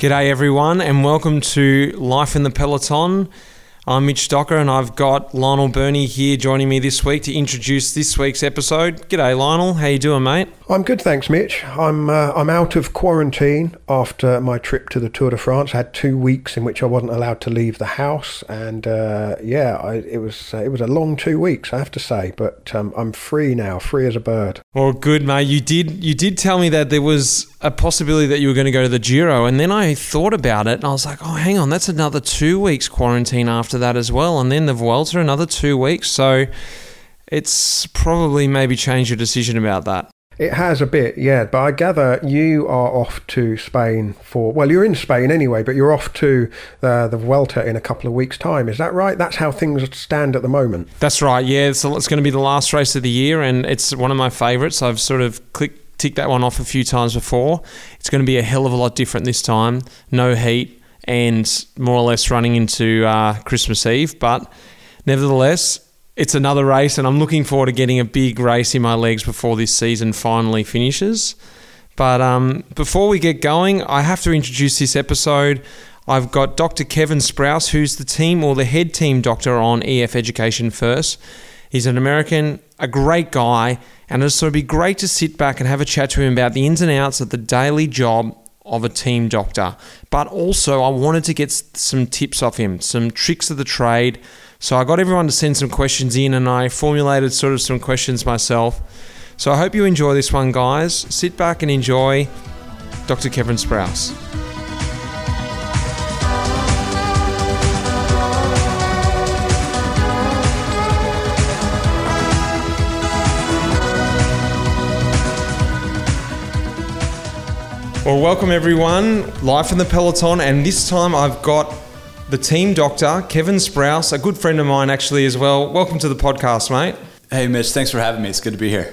G'day, everyone, and welcome to Life in the Peloton. I'm Mitch Docker, and I've got Lionel Birnie here joining me this week to introduce this week's episode. G'day, Lionel. How you doing, mate? I'm good, thanks, Mitch. I'm uh, I'm out of quarantine after my trip to the Tour de France. I had two weeks in which I wasn't allowed to leave the house, and uh, yeah, I, it was uh, it was a long two weeks, I have to say. But um, I'm free now, free as a bird. Well, good, mate. You did you did tell me that there was a possibility that you were going to go to the Giro, and then I thought about it, and I was like, oh, hang on, that's another two weeks quarantine after that as well, and then the Vuelta another two weeks. So it's probably maybe changed your decision about that. It has a bit, yeah. But I gather you are off to Spain for. Well, you're in Spain anyway, but you're off to uh, the Vuelta in a couple of weeks' time. Is that right? That's how things stand at the moment. That's right. Yeah, so it's going to be the last race of the year, and it's one of my favourites. I've sort of clicked, ticked that one off a few times before. It's going to be a hell of a lot different this time. No heat, and more or less running into uh, Christmas Eve, but nevertheless it's another race, and I'm looking forward to getting a big race in my legs before this season finally finishes. But um, before we get going, I have to introduce this episode. I've got Dr. Kevin Sprouse, who's the team or the head team doctor on EF Education First. He's an American, a great guy, and it's sort of be great to sit back and have a chat to him about the ins and outs of the daily job of a team doctor. But also, I wanted to get some tips off him, some tricks of the trade, so I got everyone to send some questions in and I formulated sort of some questions myself. So I hope you enjoy this one, guys. Sit back and enjoy Dr. Kevin Sprouse. Well, welcome everyone, Life in the Peloton, and this time I've got the team doctor, Kevin Sprouse, a good friend of mine actually as well. Welcome to the podcast, mate. Hey, Mitch. Thanks for having me. It's good to be here.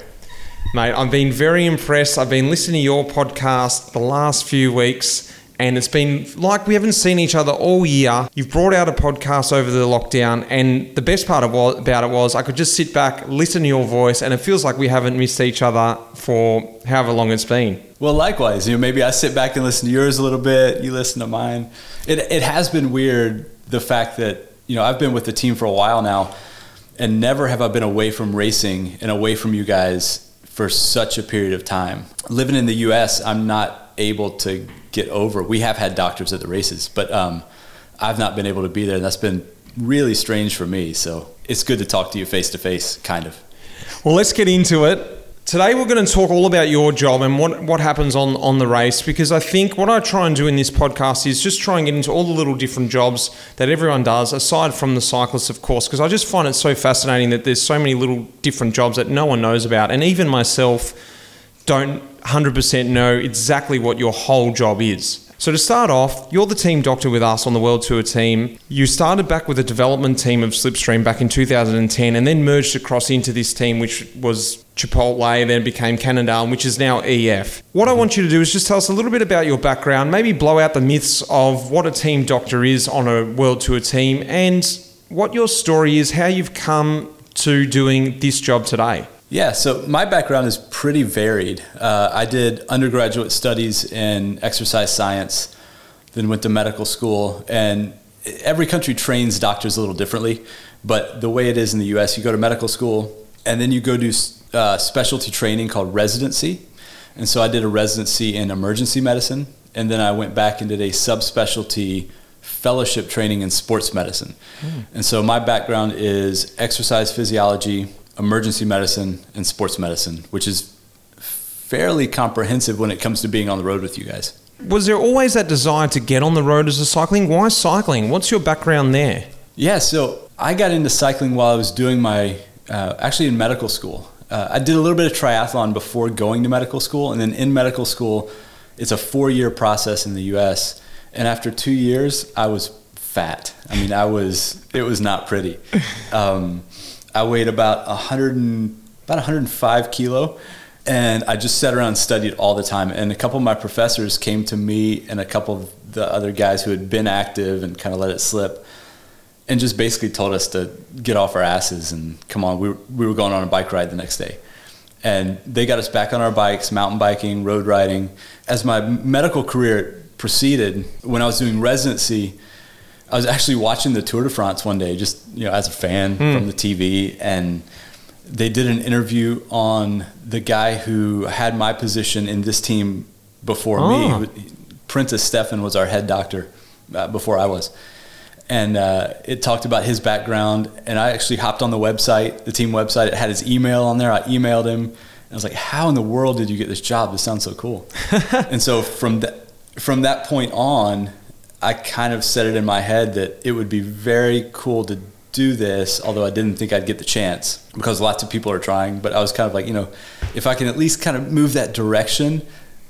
Mate, I've been very impressed. I've been listening to your podcast the last few weeks, and it's been like we haven't seen each other all year. You've brought out a podcast over the lockdown, and the best part about it was I could just sit back, listen to your voice, and it feels like we haven't missed each other for however long it's been. Well, likewise, you know, maybe I sit back and listen to yours a little bit, you listen to mine. It it has been weird the fact that you know I've been with the team for a while now, and never have I been away from racing and away from you guys for such a period of time. Living in the U.S., I'm not able to get over. We have had doctors at the races, but um, I've not been able to be there, and that's been really strange for me. So it's good to talk to you face to face, kind of. Well, let's get into it. Today we're going to talk all about your job and what, what happens on, on the race because I think what I try and do in this podcast is just try and get into all the little different jobs that everyone does, aside from the cyclists, of course, because I just find it so fascinating that there's so many little different jobs that no one knows about. And even myself don't 100% know exactly what your whole job is. So, to start off, you're the team doctor with us on the World Tour team. You started back with a development team of Slipstream back in 2010 and then merged across into this team, which was Chipotle, then became Cannondale, which is now EF. What I want you to do is just tell us a little bit about your background, maybe blow out the myths of what a team doctor is on a World Tour team, and what your story is, how you've come to doing this job today. Yeah, so my background is pretty varied. Uh, I did undergraduate studies in exercise science, then went to medical school, and every country trains doctors a little differently. But the way it is in the US, you go to medical school, and then you go do uh, specialty training called residency. And so I did a residency in emergency medicine, and then I went back and did a subspecialty fellowship training in sports medicine. Mm. And so my background is exercise physiology, emergency medicine, and sports medicine, which is fairly comprehensive when it comes to being on the road with you guys. Was there always that desire to get on the road as a cycling? Why cycling? What's your background there? Yeah, so I got into cycling while I was doing my, uh, actually in medical school. Uh, I did a little bit of triathlon before going to medical school, and then in medical school, it's a four year process in the US. And after two years, I was fat. I mean, I was, it was not pretty. Um, I weighed about 100 and, about 105 kilo, and I just sat around and studied all the time. And a couple of my professors came to me and a couple of the other guys who had been active and kind of let it slip, and just basically told us to get off our asses and come on. We were, we were going on a bike ride the next day. And they got us back on our bikes, mountain biking, road riding. As my medical career proceeded, when I was doing residency, I was actually watching the Tour de France one day, just you know, as a fan Hmm. from the TV, and they did an interview on the guy who had my position in this team before Oh. me. Prentice Steffen was our head doctor uh, before I was. And uh, it talked about his background. And I actually hopped on the website, the team website. It had his email on there. I emailed him. And I was like, "How in the world did you get this job? This sounds so cool." and so from that from that point on, I kind of set it in my head that it would be very cool to do this, although I didn't think I'd get the chance because lots of people are trying. But I was kind of like, you know, if I can at least kind of move that direction,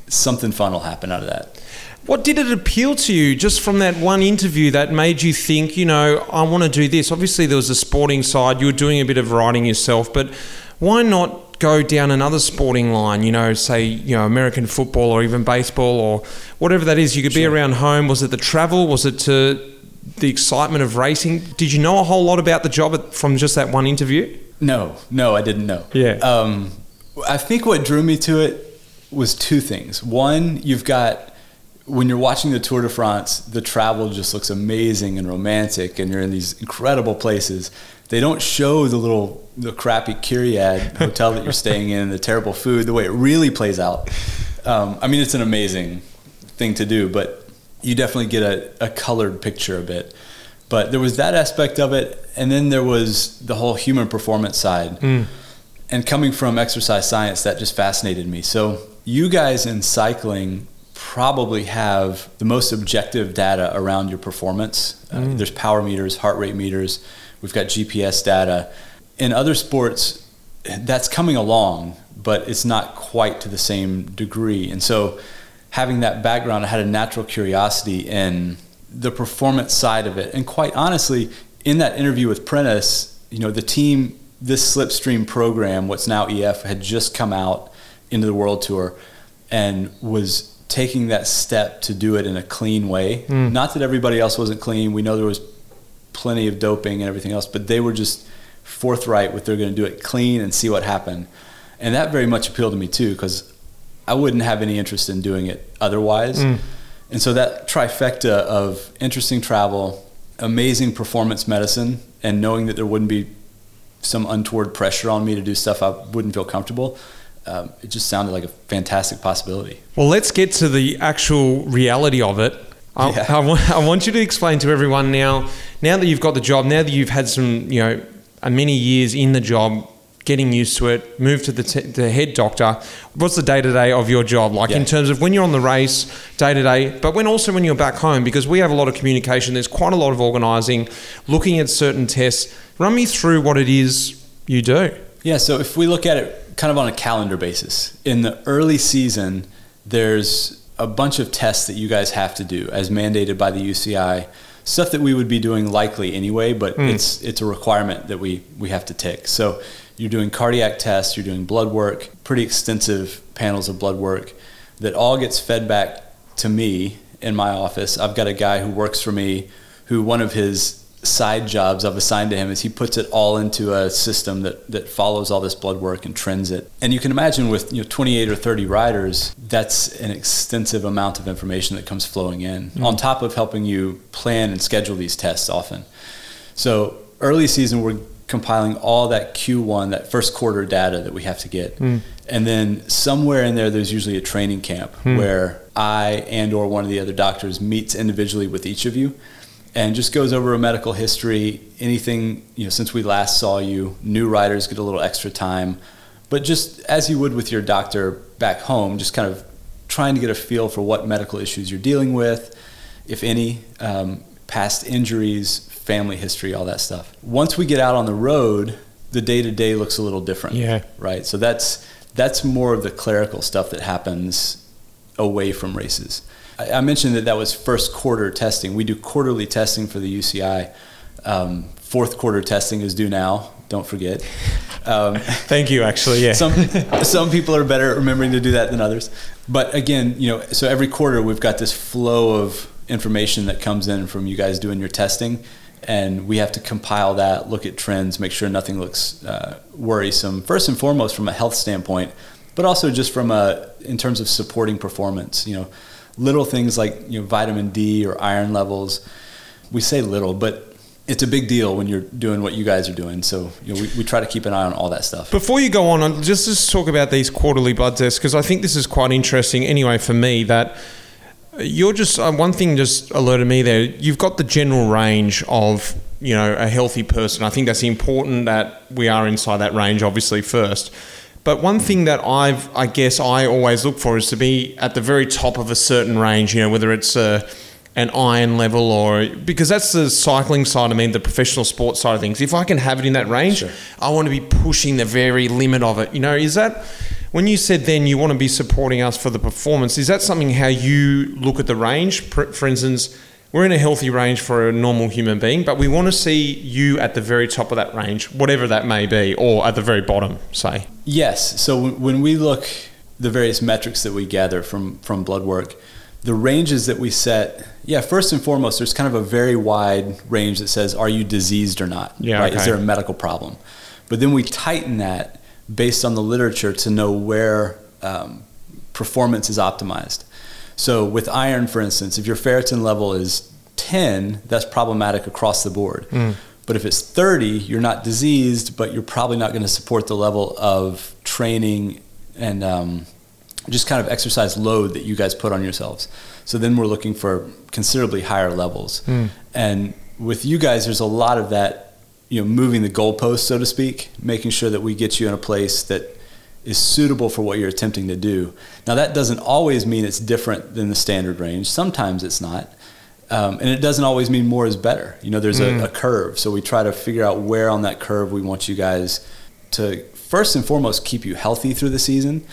something fun will happen out of that. What did it appeal to you just from that one interview that made you think, you know, I want to do this? Obviously, there was a sporting side. You were doing a bit of writing yourself, but why not go down another sporting line? You know, say, you know, American football or even baseball or whatever that is. You could be around home. Was it the travel? Was it to the excitement of racing? Did you know a whole lot about the job from just that one interview? No, no, I didn't know. Yeah. Um, I think what drew me to it was two things. One, you've got when you're watching the Tour de France, the travel just looks amazing and romantic, and you're in these incredible places. They don't show the little, the crappy Kyriad hotel that you're staying in, the terrible food, the way it really plays out. Um, I mean, it's an amazing thing to do, but you definitely get a, a colored picture a bit. But there was that aspect of it, and then there was the whole human performance side. And coming from exercise science, that just fascinated me. So, you guys in cycling probably have the most objective data around your performance. Uh, there's power meters, heart rate meters, we've got GPS data. In other sports, that's coming along, but it's not quite to the same degree. And so, having that background, I had a natural curiosity in the performance side of it. And quite honestly, in that interview with Prentice, you know, the team, this Slipstream program, what's now EF, had just come out into the World Tour and was taking that step to do it in a clean way. Hmm. Not that everybody else wasn't clean. We know there was plenty of doping and everything else, but they were just forthright with they're going to do it clean and see what happened. And that very much appealed to me too, because I wouldn't have any interest in doing it otherwise. And so that trifecta of interesting travel, amazing performance medicine, and knowing that there wouldn't be some untoward pressure on me to do stuff I wouldn't feel comfortable, um, it just sounded like a fantastic possibility. Well, let's get to the actual reality of it. I, Yeah. I, want, I want you to explain to everyone now, now that you've got the job, now that you've had some, you know, many years in the job, getting used to it, move to the, t- the head doctor. What's the day to day of your job like in terms of when you're on the race, day to day, but when also when you're back home? Because we have a lot of communication, there's quite a lot of organising, looking at certain tests. Run me through what it is you do. Yeah, so if we look at it kind of on a calendar basis, in the early season, there's a bunch of tests that you guys have to do as mandated by the UCI. Stuff that we would be doing likely anyway, but hmm. it's it's a requirement that we we have to tick. So you're doing cardiac tests, you're doing blood work, pretty extensive panels of blood work that all gets fed back to me in my office. I've got a guy who works for me who one of his side jobs I've assigned to him is he puts it all into a system that, that follows all this blood work and trends it. And you can imagine with you know 28 or 30 riders, that's an extensive amount of information that comes flowing in mm-hmm. on top of helping you plan and schedule these tests often. So early season, we're compiling all that Q1, that first quarter data that we have to get. Mm. And then somewhere in there, there's usually a training camp mm. where I and or one of the other doctors meets individually with each of you and just goes over a medical history, anything, you know, since we last saw you, new riders get a little extra time. But just as you would with your doctor back home, just kind of trying to get a feel for what medical issues you're dealing with, if any, um, past injuries, family history, all that stuff. Once we get out on the road, the day to day looks a little different. Yeah. Right. So that's that's more of the clerical stuff that happens away from races. I, I mentioned that that was first quarter testing. We do quarterly testing for the UCI. Um, fourth quarter testing is due now. Don't forget. Um, Thank you, actually. Yeah. some some people are better at remembering to do that than others. But again, you know, so every quarter we've got this flow of information that comes in from you guys doing your testing, and we have to compile that, look at trends, make sure nothing looks uh, worrisome. First and foremost, from a health standpoint, but also just from a in terms of supporting performance. You know, little things like you know vitamin D or iron levels. We say little, but it's a big deal when you're doing what you guys are doing. So you know, we, we try to keep an eye on all that stuff. Before you go on, just just talk about these quarterly blood tests because I think this is quite interesting. Anyway, for me, that you're just uh, one thing just alerted me there. You've got the general range of you know a healthy person. I think that's important that we are inside that range, obviously first. But one thing that I've, I guess, I always look for is to be at the very top of a certain range. You know, whether it's a an iron level or because that's the cycling side. I mean, the professional sports side of things. If I can have it in that range, Sure. I want to be pushing the very limit of it. You know, is that when you said then you want to be supporting us for the performance? Is that something how you look at the range? For, for instance, we're in a healthy range for a normal human being, but we want to see you at the very top of that range, whatever that may be, or at the very bottom, say. Yes. So when- we look the various metrics that we gather from from blood work, the ranges that we set, yeah, first and foremost, there's kind of a very wide range that says, are you diseased or not? Yeah, Right? Is there a medical problem? But then we tighten that based on the literature to know where um, performance is optimized. So with iron, for instance, if your ferritin level is 10, that's problematic across the board. But if it's 30, you're not diseased, but you're probably not going to support the level of training and um, just kind of exercise load that you guys put on yourselves. So then we're looking for considerably higher levels. And with you guys, there's a lot of that, you know, moving the goalpost, so to speak, making sure that we get you in a place that is suitable for what you're attempting to do. Now, that doesn't always mean it's different than the standard range. Sometimes it's not. Um, and it doesn't always mean more is better. You know, there's a, a curve. So we try to figure out where on that curve we want you guys to first and foremost keep you healthy through the season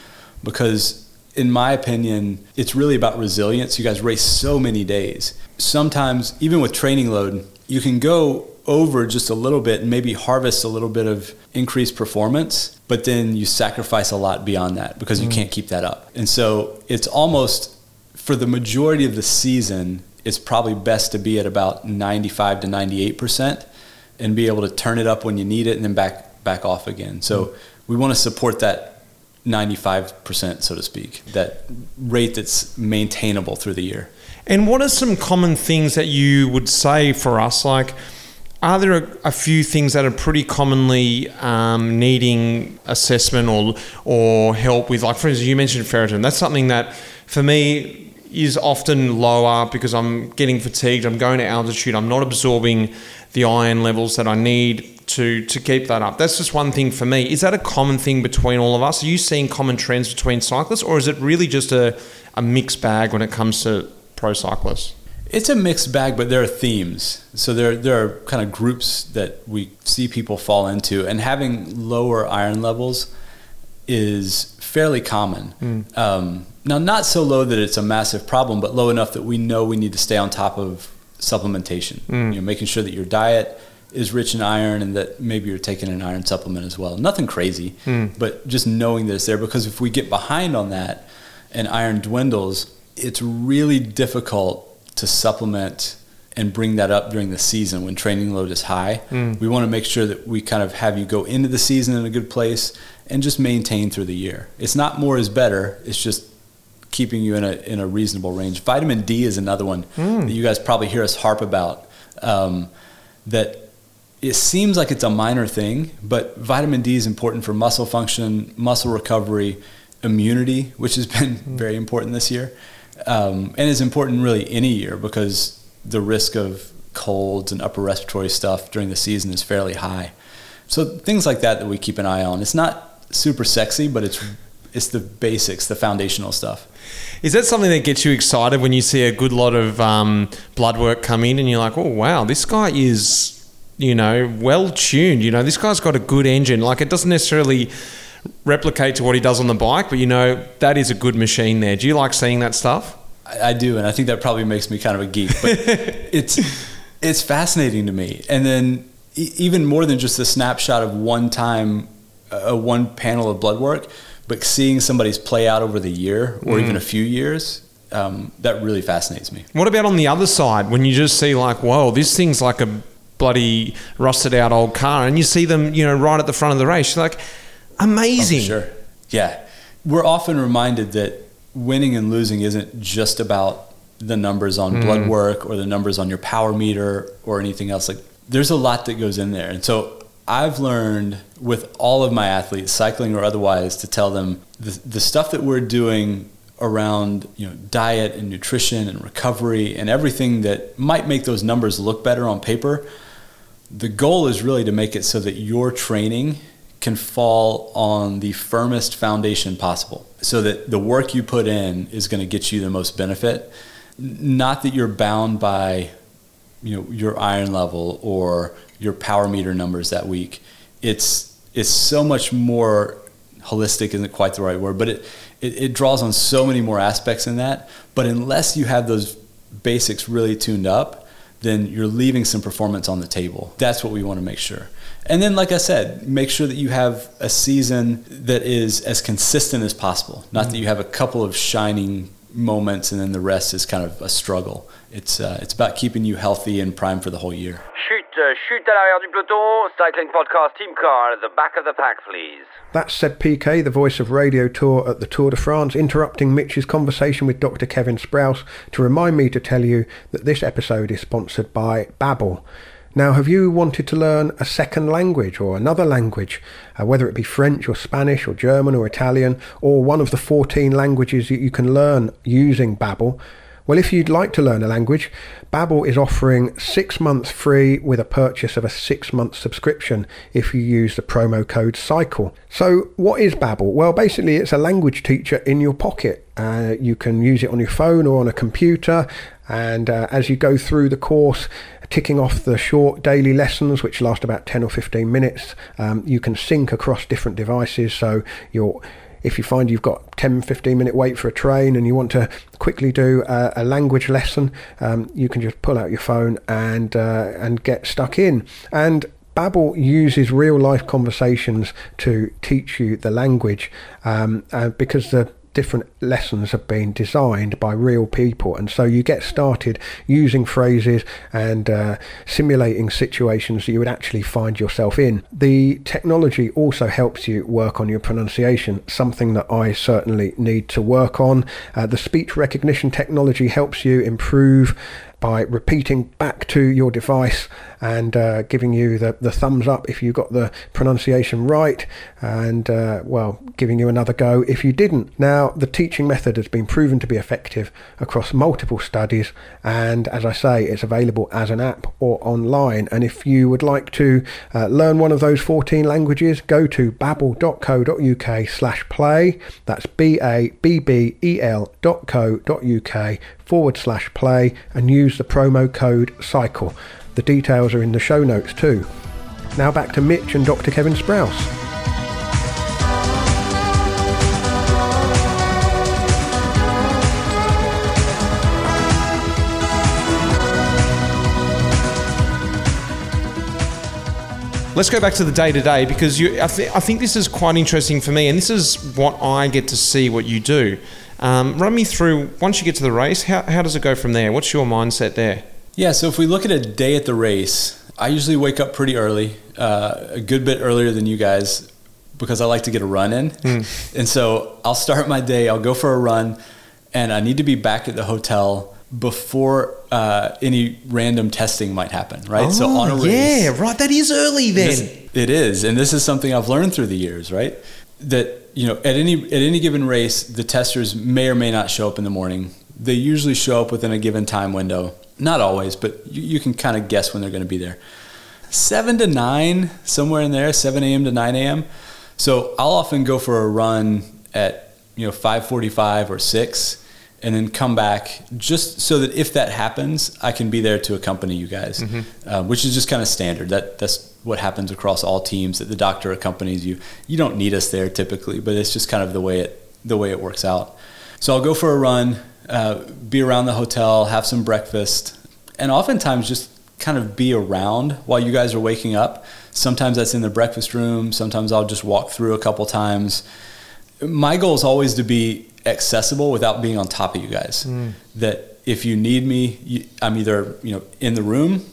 because in my opinion it's really about resilience you guys race so many days sometimes even with training load you can go over just a little bit and maybe harvest a little bit of increased performance but then you sacrifice a lot beyond that because you mm. can't keep that up and so it's almost for the majority of the season it's probably best to be at about 95 to 98 percent and be able to turn it up when you need it and then back back off again. So mm. we want to support that 95%, so to speak, that rate that's maintainable through the year. And what are some common things that you would say for us? Like, are there a, a few things that are pretty commonly um, needing assessment or or help with? Like, for instance, you mentioned ferritin. That's something that, for me, is often lower because I'm getting fatigued. I'm going to altitude. I'm not absorbing the iron levels that I need to to keep that up. That's just one thing for me. Is that a common thing between all of us? Are you seeing common trends between cyclists, or is it really just a, a mixed bag when it comes to pro cyclists? It's a mixed bag, but there are themes. So there, there are kind of groups that we see people fall into, and having lower iron levels is fairly common. Hmm. Um, now, not so low that it's a massive problem, but low enough that we know we need to stay on top of supplementation. Hmm. You know, making sure that your diet is rich in iron and that maybe you're taking an iron supplement as well. Nothing crazy, hmm. but just knowing that it's there because if we get behind on that and iron dwindles, it's really difficult to supplement and bring that up during the season when training load is high. We want to make sure that we kind of have you go into the season in a good place and just maintain through the year. It's not more is better. It's just keeping you in a in a reasonable range. Vitamin D is another one that you guys probably hear us harp about. Um, that it seems like it's a minor thing, but vitamin D is important for muscle function, muscle recovery, immunity, which has been very important this year, um, and it's important really any year because the risk of colds and upper respiratory stuff during the season is fairly high. So things like that that we keep an eye on. It's not super sexy, but it's it's the basics, the foundational stuff. Is that something that gets you excited when you see a good lot of um, blood work come in and you're like, oh, wow, this guy is, you know, well tuned. You know, this guy's got a good engine. Like, it doesn't necessarily replicate to what he does on the bike, but you know, that is a good machine there. Do you like seeing that stuff? I, I do, and I think that probably makes me kind of a geek. But it's it's fascinating to me. And then e- even more than just a snapshot of one time, a one panel of blood work, but seeing somebody's play out over the year or even mm. a few years, um, that really fascinates me. What about on the other side when you just see, like, whoa, this thing's like a bloody rusted out old car, and you see them, you know, right at the front of the race? You're like, amazing. Oh, Sure. Yeah. We're often reminded that winning and losing isn't just about the numbers on mm. blood work or the numbers on your power meter or anything else. Like there's a lot that goes in there. And so I've learned with all of my athletes, cycling or otherwise, to tell them the, the stuff that we're doing around you know diet and nutrition and recovery and everything that might make those numbers look better on paper. The goal is really to make it so that your training can fall on the firmest foundation possible. So that the work you put in is going to get you the most benefit. Not that you're bound by you know your iron level or your power meter numbers that week it's it's so much more holistic isn't quite the right word but it, it, it draws on so many more aspects in that. But unless you have those basics really tuned up then you're leaving some performance on the table. That's what we want to make sure and then, like I said, make sure that you have a season that is as consistent as possible. Not mm-hmm. that you have a couple of shining moments and then the rest is kind of a struggle. It's uh, it's about keeping you healthy and primed for the whole year. Chute, uh, chute à l'arrière du peloton, cycling podcast team car at the back of the pack, please. That's Seb Piquet, the voice of Radio Tour at the Tour de France, interrupting Mitch's conversation with Dr. Kevin Sprouse to remind me to tell you that this episode is sponsored by Babbel. Now, have you wanted to learn a second language or another language, uh, whether it be French or Spanish or German or Italian, or one of the 14 languages that you can learn using Babbel? Well, if you'd like to learn a language, Babbel is offering six months free with a purchase of a six-month subscription if you use the promo code CYCLE. So, what is Babbel? Well, basically, it's a language teacher in your pocket. Uh, you can use it on your phone or on a computer, and uh, as you go through the course, ticking off the short daily lessons, which last about 10 or 15 minutes. Um, you can sync across different devices. So you're if you find you've got 10 15 minute wait for a train and you want to quickly do a, a language lesson um, you can just pull out your phone and uh, and get stuck in and Babbel uses real life conversations to teach you the language um, uh, because the different lessons have been designed by real people. And so you get started using phrases and uh, simulating situations that you would actually find yourself in. The technology also helps you work on your pronunciation something that i certainly need to work on. Uh, the speech recognition technology helps you improve by repeating back to your device and uh, giving you the, the thumbs up if you got the pronunciation right, and uh, well, giving you another go if you didn't. Now, the teaching method has been proven to be effective across multiple studies, and as I say, it's available as an app or online. And if you would like to uh, learn one of those 14 languages, go to babbel.co.uk slash play. That's B A B B E L dot co dot UK forward slash play and use the promo code CYCLE. The details are in the show notes too. Now back to Mitch and Dr. Kevin Sprouse. Let's go back to the day to day because you, I, th- I, think this is quite interesting for me, and this is what I get to see what you do. Um, run me through once you get to the race. How, how does it go from there? What's your mindset there? Yeah, so if we look at a day at the race, I usually wake up pretty early, uh, a good bit earlier than you guys, because I like to get a run in. Mm. And so I'll start my day. I'll go for a run, and I need to be back at the hotel before uh, any random testing might happen, right? Oh, so on a race, yeah, right. That is early then. This, it is, and this is something I've learned through the years, right? That you know, at any at any given race, the testers may or may not show up in the morning. They usually show up within a given time window. Not always, but you, you can kind of guess when they're going to be there. Seven to nine, somewhere in there, seven a.m. to nine a.m. So I'll often go for a run at you know five forty-five or six and then come back just so that if that happens, I can be there to accompany you guys, mm-hmm. uh, which is just kind of standard. That that's what happens across all teams. That the doctor accompanies you. You don't need us there typically, but it's just kind of the way it the way it works out. So I'll go for a run, uh, be around the hotel, have some breakfast, and oftentimes just kind of be around while you guys are waking up. Sometimes that's in the breakfast room. Sometimes I'll just walk through a couple times. My goal is always to be accessible without being on top of you guys. Mm. That if you need me, I'm either you know in the room,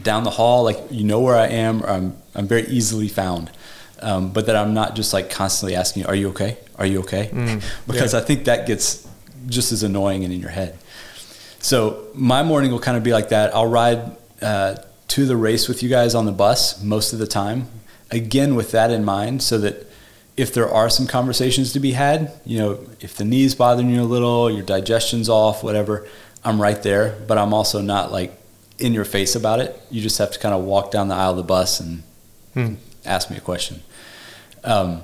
down the hall, like you know where I am, or I'm I'm very easily found. Um, but that I'm not just like constantly asking "Are you okay? "Are you okay?" because I think that gets just as annoying and in your head. So my morning will kind of be like that. I'll ride uh, to the race with you guys on the bus most of the time. Again, with that in mind, so that if there are some conversations to be had, you know, if the knee's bothering you a little, your digestion's off, whatever, I'm right there. But I'm also not like in your face about it. You just have to kind of walk down the aisle of the bus and Hmm. ask me a question. Um,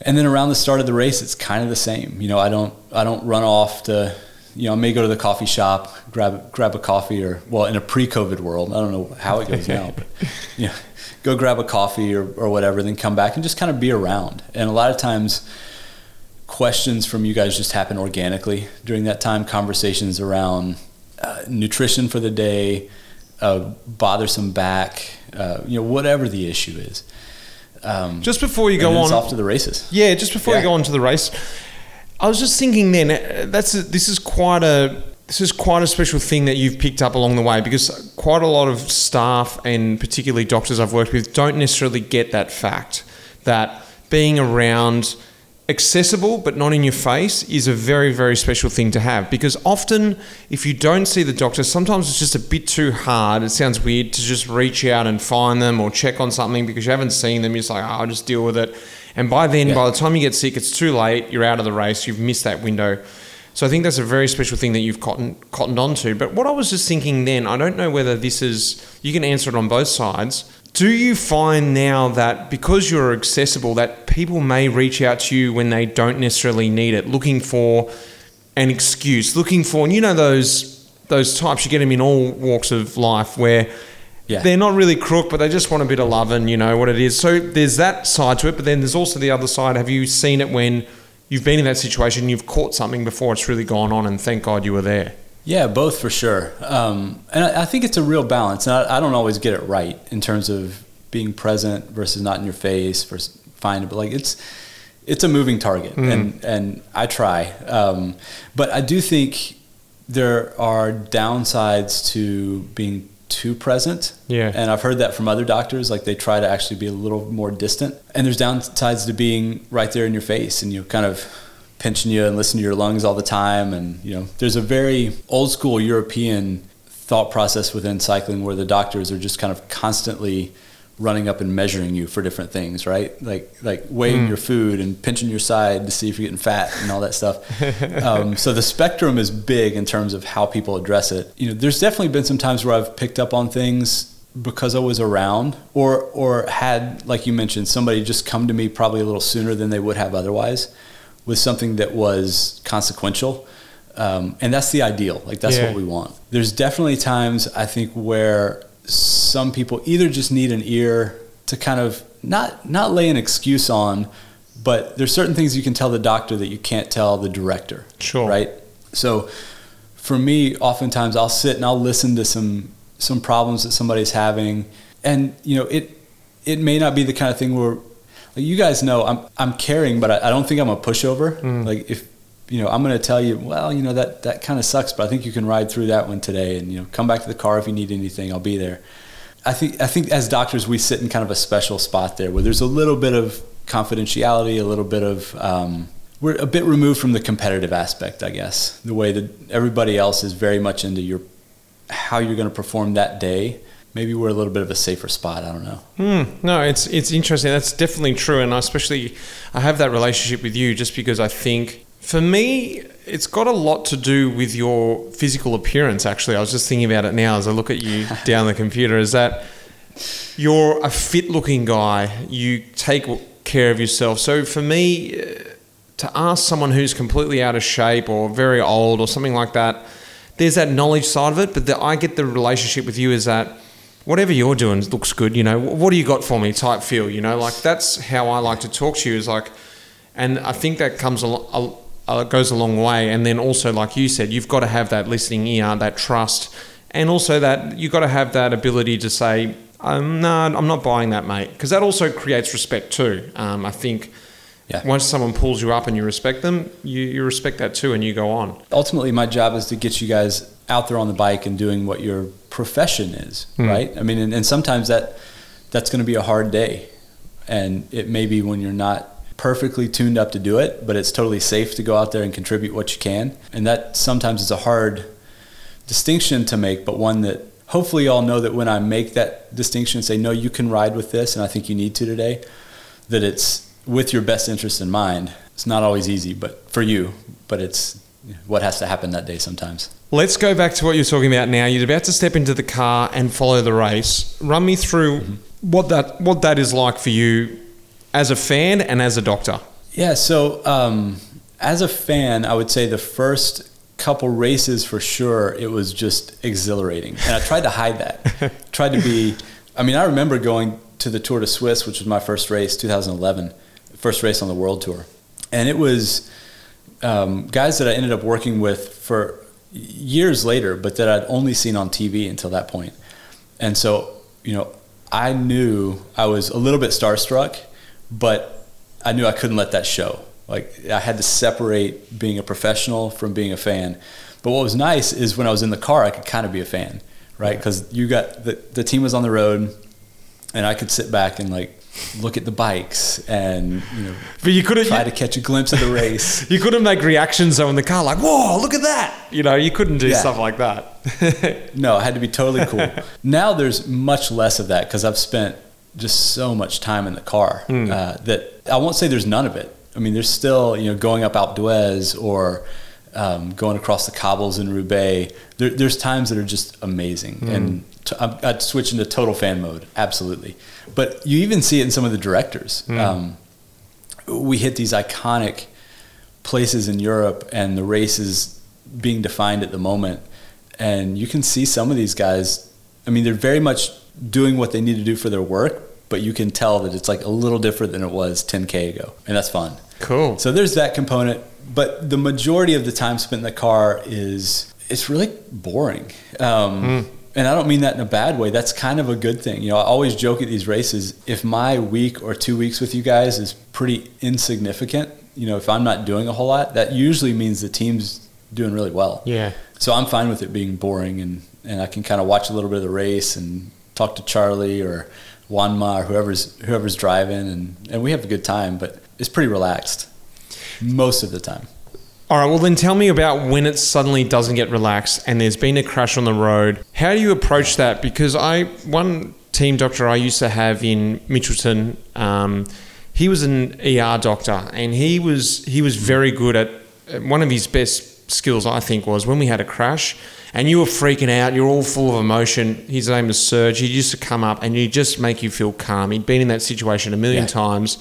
and then around the start of the race, it's kind of the same. You know, I don't I don't run off to, you know, I may go to the coffee shop, grab grab a coffee, or well, in a pre-COVID world, I don't know how it goes now, but you know, go grab a coffee or or whatever, then come back and just kind of be around. And a lot of times, questions from you guys just happen organically during that time. Conversations around uh, nutrition for the day, uh, bothersome back, uh, you know, whatever the issue is. Um, Just before you go on, off to the races. Yeah, just before Yeah. you go on to the race, I was just thinking then uh, that's a, this is quite a this is quite a special thing that you've picked up along the way because quite a lot of staff and particularly doctors I've worked with don't necessarily get that fact that being around accessible but not in your face is a very very special thing to have. Because often if you don't see the doctor sometimes it's just a bit too hard. It sounds weird to just reach out and find them or check on something because you haven't seen them. You're just like oh, I'll just deal with it. And by then Yeah. by the time you get sick it's too late. You're out of the race. You've missed that window. So I think that's a very special thing that you've cotton, cottoned onto. But what I was just thinking then, I don't know whether this is, you can answer it on both sides. Do you find now that because you're accessible, that people may reach out to you when they don't necessarily need it, looking for an excuse, looking for, and you know, those those types you get them in all walks of life where Yeah. they're not really crook, but they just want a bit of love and you know what it is. So there's that side to it, but then there's also the other side. Have you seen it when you've been in that situation, you've caught something before it's really gone on, and thank God you were there? Yeah, both for sure. Um, and I, I think it's a real balance. And I, I don't always get it right in terms of being present versus not in your face versus fine. But like it's it's a moving target, and and I try. Um, but I do think there are downsides to being too present. Yeah. And I've heard that from other doctors, like they try to actually be a little more distant. And there's downsides to being right there in your face and you kind of pinching you and listening to your lungs all the time. And you know, there's a very old school European thought process within cycling where the doctors are just kind of constantly running up and measuring you for different things, right? Like like weighing your food and pinching your side to see if you're getting fat and all that stuff. um, so the spectrum is big in terms of how people address it. You know, there's definitely been some times where I've picked up on things because I was around, or or had like you mentioned somebody just come to me probably a little sooner than they would have otherwise, with something that was consequential. Um, and that's the ideal. Like that's Yeah. what we want. There's definitely times I think where some people either just need an ear to kind of not not lay an excuse on, but there's certain things you can tell the doctor that you can't tell the director. Sure. Right. So for me, oftentimes I'll sit and I'll listen to some some problems that somebody's having, and you know it it may not be the kind of thing where like you guys know I'm I'm caring, but I, I don't think I'm a pushover. Mm. Like if you know I'm going to tell you, well, you know that that kind of sucks, but I think you can ride through that one today, and you know come back to the car if you need anything, I'll be there. I think I think as doctors we sit in kind of a special spot there where there's a little bit of confidentiality, a little bit of um, we're a bit removed from the competitive aspect, I guess. The way that everybody else is very much into your how you're going to perform that day. Maybe we're a little bit of a safer spot. I don't know. Hmm. no, it's it's interesting. That's definitely true, and I especially I have that relationship with you just because I think for me it's got a lot to do with your physical appearance. Actually, I was just thinking about it now as I look at you down the computer. Is that you're a fit-looking guy? You take care of yourself. So for me, uh, to ask someone who's completely out of shape or very old or something like that, there's that knowledge side of it. But the, I get the relationship with you is that whatever you're doing looks good. You know, what do you got for me? Type feel. You know, like that's how I like to talk to you. Is like, and I think that comes a, a, a goes a long way. And then also, like you said, you've got to have that listening ear, that trust, and also that you've got to have that ability to say, um, "No, I'm not buying that, mate," because that also creates respect too. Um, I think. Yeah. Once someone pulls you up and you respect them, you, you respect that too, and you go on. ultimately my job is to get you guys out there on the bike and doing what your profession is right i mean and, and sometimes that that's going to be a hard day and it may be when you're not perfectly tuned up to do it, but it's totally safe to go out there and contribute what you can. And that sometimes is a hard distinction to make, but one that hopefully y'all know that when I make that distinction, and say, no, you can ride with this, and I think you need to today, that it's with your best interest in mind. It's not always easy, but for you, but it's what has to happen that day sometimes. Let's go back to what you're talking about now. You're about to step into the car and follow the race. Run me through mm-hmm. what that what that is like for you as a fan and as a doctor. Yeah, so um, as a fan, I would say the first couple races for sure, it was just exhilarating, and I tried to hide that. tried to be. I mean, I remember going to the Tour de Suisse, which was my first race, 2011, first race on the World Tour, and it was um, guys that I ended up working with for years later, but that I'd only seen on TV until that point. And so, you know, I knew I was a little bit starstruck, but I knew I couldn't let that show. Like I had to separate being a professional from being a fan. But what was nice is when I was in the car, I could kind of be a fan, right? Because you got the the team was on the road, and I could sit back and like look at the bikes and you know but you couldn't try to catch a glimpse of the race you couldn't make reactions though in the car like whoa look at that you know you couldn't do yeah. stuff like that no i had to be totally cool now there's much less of that because i've spent just so much time in the car mm. uh, that i won't say there's none of it i mean there's still you know going up alpe d'huez or um, going across the cobbles in Roubaix, there, there's times that are just amazing, mm. and i I'd switch into total fan mode, absolutely. But you even see it in some of the directors. Mm. Um, we hit these iconic places in Europe, and the race is being defined at the moment. And you can see some of these guys. I mean, they're very much doing what they need to do for their work, but you can tell that it's like a little different than it was 10k ago, and that's fun. Cool. So there's that component, but the majority of the time spent in the car is it's really boring. Um, mm and I don't mean that in a bad way. That's kind of a good thing. You know, I always joke at these races if my week or two weeks with you guys is pretty insignificant, you know, if I'm not doing a whole lot, that usually means the team's doing really well. Yeah. So I'm fine with it being boring and, and I can kind of watch a little bit of the race and talk to Charlie or Juanma or whoever's whoever's driving and, and we have a good time, but it's pretty relaxed most of the time. All right, well, then tell me about when it suddenly doesn't get relaxed and there's been a crash on the road. How do you approach that? Because I, one team doctor I used to have in Mitchelton, um, he was an ER doctor and he was, he was very good at one of his best skills, I think, was when we had a crash and you were freaking out, you're all full of emotion. His name was Serge. He used to come up and he'd just make you feel calm. He'd been in that situation a million yeah. times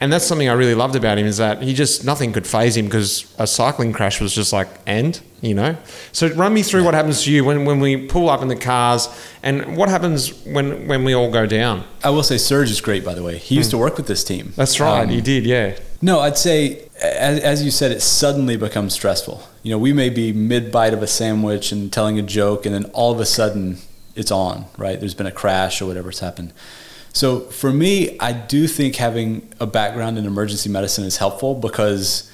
and that's something I really loved about him is that he just nothing could faze him because a cycling crash was just like end, you know. So run me through what happens to you when, when we pull up in the cars and what happens when when we all go down. I will say Serge is great by the way. He used mm. to work with this team. That's right, um, he did, yeah. No, I'd say as, as you said, it suddenly becomes stressful. You know, we may be mid bite of a sandwich and telling a joke, and then all of a sudden it's on. Right? There's been a crash or whatever's happened so for me, I do think having a background in emergency medicine is helpful because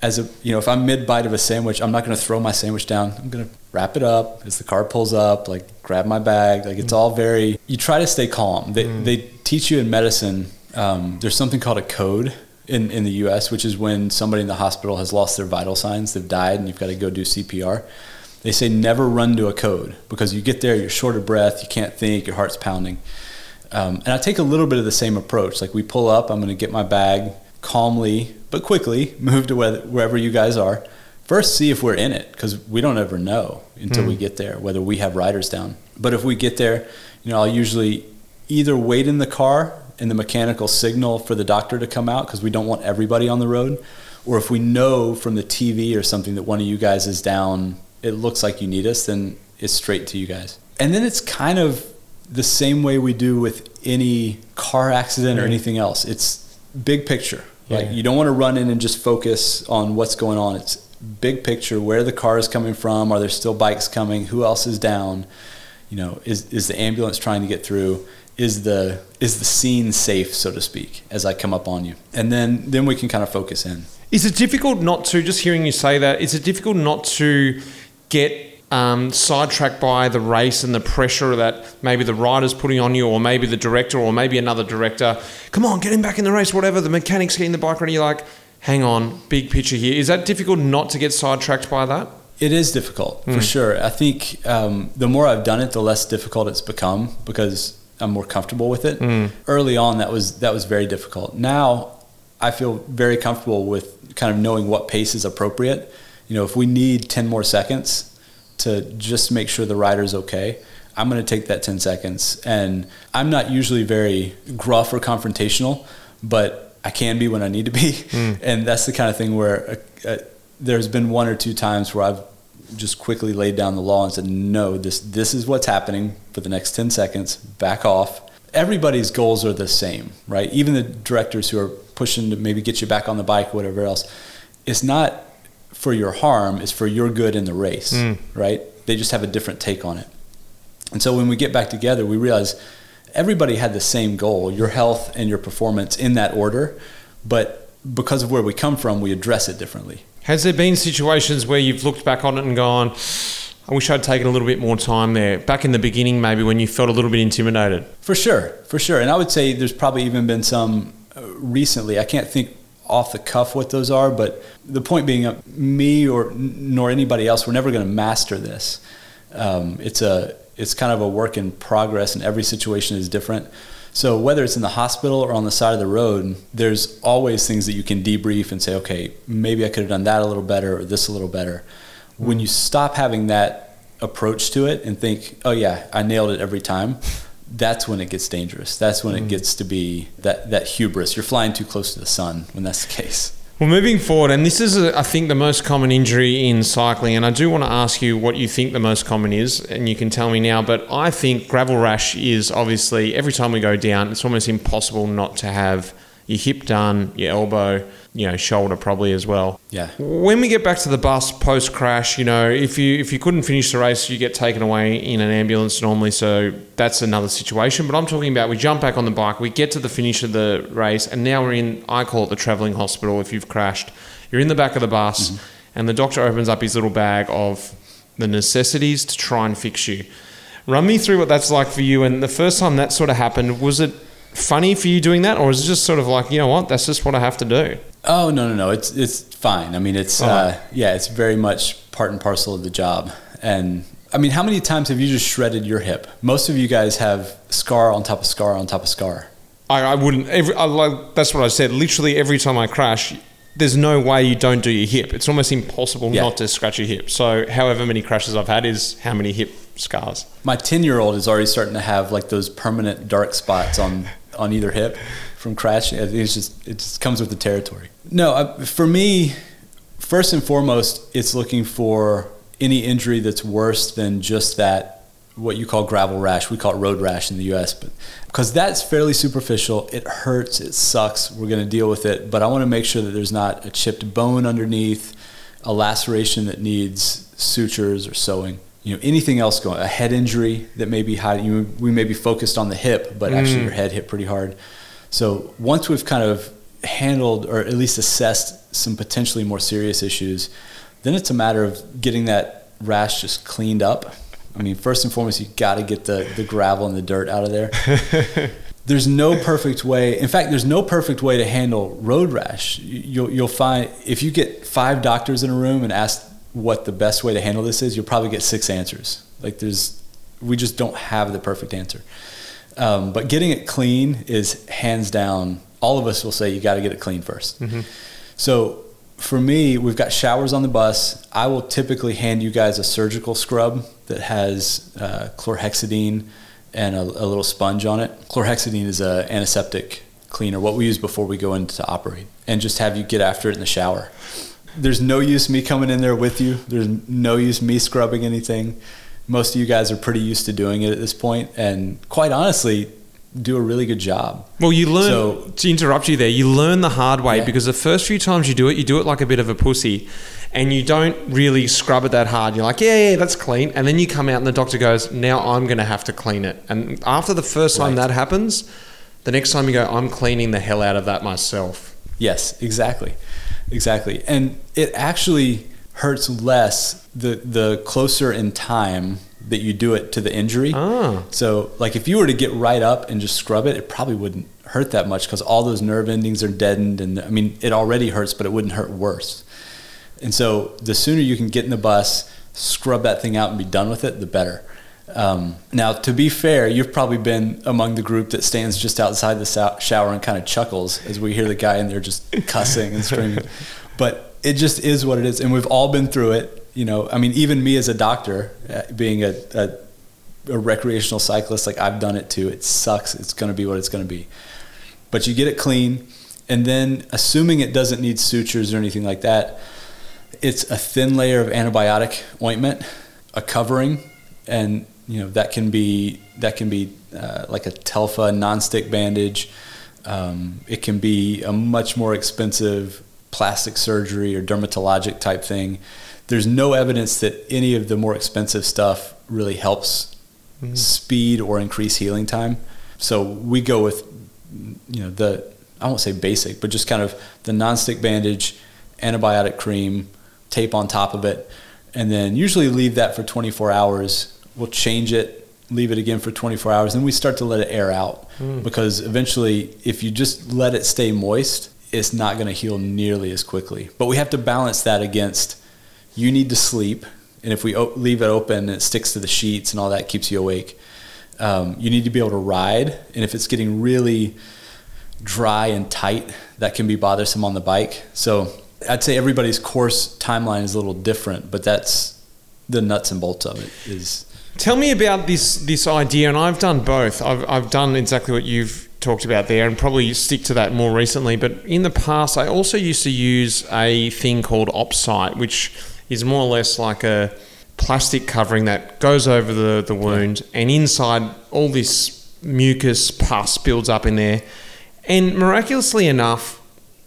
as a you know, if I'm mid bite of a sandwich, I'm not going to throw my sandwich down. I'm going to wrap it up as the car pulls up, like grab my bag. Like it's mm. all very. You try to stay calm. They mm. they teach you in medicine. Um, there's something called a code in in the U.S., which is when somebody in the hospital has lost their vital signs, they've died, and you've got to go do CPR. They say never run to a code because you get there, you're short of breath, you can't think, your heart's pounding. Um, and I take a little bit of the same approach. Like we pull up, I'm going to get my bag calmly but quickly, move to wherever you guys are. First, see if we're in it because we don't ever know until mm. we get there whether we have riders down. But if we get there, you know, I'll usually either wait in the car and the mechanical signal for the doctor to come out because we don't want everybody on the road, or if we know from the TV or something that one of you guys is down, it looks like you need us, then it's straight to you guys. And then it's kind of the same way we do with any car accident or anything else. It's big picture. Yeah. Like you don't want to run in and just focus on what's going on. It's big picture. Where the car is coming from? Are there still bikes coming? Who else is down? You know, is is the ambulance trying to get through? Is the is the scene safe, so to speak, as I come up on you? And then then we can kind of focus in. Is it difficult not to just hearing you say that? Is it difficult not to get um, sidetracked by the race and the pressure that maybe the rider's putting on you, or maybe the director, or maybe another director. Come on, get him back in the race, whatever. The mechanic's getting the bike ready. You're like, hang on, big picture here. Is that difficult not to get sidetracked by that? It is difficult for sure. I think um, the more I've done it, the less difficult it's become because I'm more comfortable with it. Early on, that was that was very difficult. Now, I feel very comfortable with kind of knowing what pace is appropriate. You know, if we need ten more seconds to just make sure the rider's okay, I'm going to take that ten seconds. And I'm not usually very gruff or confrontational, but I can be when I need to be. And that's the kind of thing where. Uh, uh, there's been one or two times where I've just quickly laid down the law and said, no, this this is what's happening for the next 10 seconds. Back off. Everybody's goals are the same, right? Even the directors who are pushing to maybe get you back on the bike, or whatever else. It's not for your harm, it's for your good in the race, mm. right? They just have a different take on it. And so when we get back together, we realize everybody had the same goal, your health and your performance in that order, but because of where we come from, we address it differently. Has there been situations where you've looked back on it and gone, I wish I'd taken a little bit more time there, back in the beginning, maybe when you felt a little bit intimidated? For sure, for sure. And I would say there's probably even been some uh, recently. I can't think off the cuff what those are, but the point being, uh, me or nor anybody else, we're never going to master this. Um, it's a it's kind of a work in progress, and every situation is different. So whether it's in the hospital or on the side of the road, there's always things that you can debrief and say, okay, maybe I could have done that a little better or this a little better. When you stop having that approach to it and think, oh yeah, I nailed it every time, that's when it gets dangerous. That's when it mm-hmm. gets to be that, that hubris. You're flying too close to the sun when that's the case. Well, moving forward, and this is, I think, the most common injury in cycling, and I do want to ask you what you think the most common is, and you can tell me now. But I think gravel rash is obviously every time we go down, it's almost impossible not to have your hip done, your elbow, you know, shoulder probably as well. Yeah. When we get back to the bus post crash, you know, if you if you couldn't finish the race, you get taken away in an ambulance normally, so that's another situation. But I'm talking about we jump back on the bike, we get to the finish of the race, and now we're in I call it the travelling hospital if you've crashed. You're in the back of the bus mm-hmm. and the doctor opens up his little bag of the necessities to try and fix you. Run me through what that's like for you and the first time that sort of happened, was it funny for you doing that or is it just sort of like, you know what, that's just what I have to do? Oh no no no! It's it's fine. I mean, it's uh, yeah, it's very much part and parcel of the job. And I mean, how many times have you just shredded your hip? Most of you guys have scar on top of scar on top of scar. I, I wouldn't. Every, I, like, that's what I said. Literally every time I crash, there's no way you don't do your hip. It's almost impossible Yeah. not to scratch your hip. So, however many crashes I've had is how many hip scars. My ten year old is already starting to have like those permanent dark spots on on either hip from crashing. It's just it just comes with the territory. No, I, for me, first and foremost, it's looking for any injury that's worse than just that what you call gravel rash. We call it road rash in the U.S., but because that's fairly superficial, it hurts, it sucks. We're going to deal with it, but I want to make sure that there's not a chipped bone underneath, a laceration that needs sutures or sewing. You know, anything else going, a head injury that may be hiding. You, we may be focused on the hip, but actually mm. your head hit pretty hard. So once we've kind of handled or at least assessed some potentially more serious issues, then it's a matter of getting that rash just cleaned up. I mean, first and foremost, you got to get the, the gravel and the dirt out of there. there's no perfect way. In fact, there's no perfect way to handle road rash. You'll, you'll find if you get five doctors in a room and ask what the best way to handle this is, you'll probably get six answers. Like there's, we just don't have the perfect answer. Um, but getting it clean is hands down. All of us will say you got to get it clean 1st So for me, we've got showers on the bus. I will typically hand you guys a surgical scrub that has uh, chlorhexidine and a, a little sponge on it. Chlorhexidine is a antiseptic cleaner, what we use before we go in to operate, and just have you get after it in the shower. There's no use me coming in there with you. There's no use me scrubbing anything. Most of you guys are pretty used to doing it at this point, and quite honestly, do a really good job. Well, you learn So- to interrupt you there. You learn the hard way Yeah. because the first few times you do it, you do it like a bit of a pussy, and you don't really scrub it that hard. You're like, yeah, yeah, that's clean, and then you come out and the doctor goes, now I'm going to have to clean it. And after the first time Right. that happens, the next time you go, I'm cleaning the hell out of that myself. Yes, exactly. Exactly. And it actually hurts less the the closer in time that you do it to the injury. Ah. So, like if you were to get right up and just scrub it, it probably wouldn't hurt that much because all those nerve endings are deadened, and I mean it already hurts, but it wouldn't hurt worse. And so, the sooner you can get in the bus, scrub that thing out, and be done with it, the better. Um, now, to be fair, you've probably been among the group that stands just outside the shower and kind of chuckles as we hear the guy in there just cussing and screaming. But it just is what it is, and we've all been through it. You know, I mean, even me as a doctor, uh, being a, a, a recreational cyclist, like I've done it too. It sucks. It's going to be what it's going to be. But you get it clean, and then assuming it doesn't need sutures or anything like that, it's a thin layer of antibiotic ointment, a covering, and you know that can be that can be uh, like a Telfa nonstick bandage. Um, it can be a much more expensive plastic surgery or dermatologic type thing. There's no evidence that any of the more expensive stuff really helps Mm-hmm. speed or increase healing time. So we go with you know the I won't say basic, but just kind of the nonstick bandage, antibiotic cream, tape on top of it, and then usually leave that for 24 hours. We'll change it, leave it again for 24 hours, then we start to let it air out because eventually, if you just let it stay moist, it's not going to heal nearly as quickly. But we have to balance that against you need to sleep, and if we o- leave it open, and it sticks to the sheets and all that keeps you awake. Um, you need to be able to ride, and if it's getting really dry and tight, that can be bothersome on the bike. So I'd say everybody's course timeline is a little different, but that's the nuts and bolts of it. Is Tell me about this this idea, and I've done both. I've I've done exactly what you've talked about there, and probably stick to that more recently. But in the past, I also used to use a thing called Opsite, which is more or less like a plastic covering that goes over the the wound, and inside all this mucus pus builds up in there. And miraculously enough,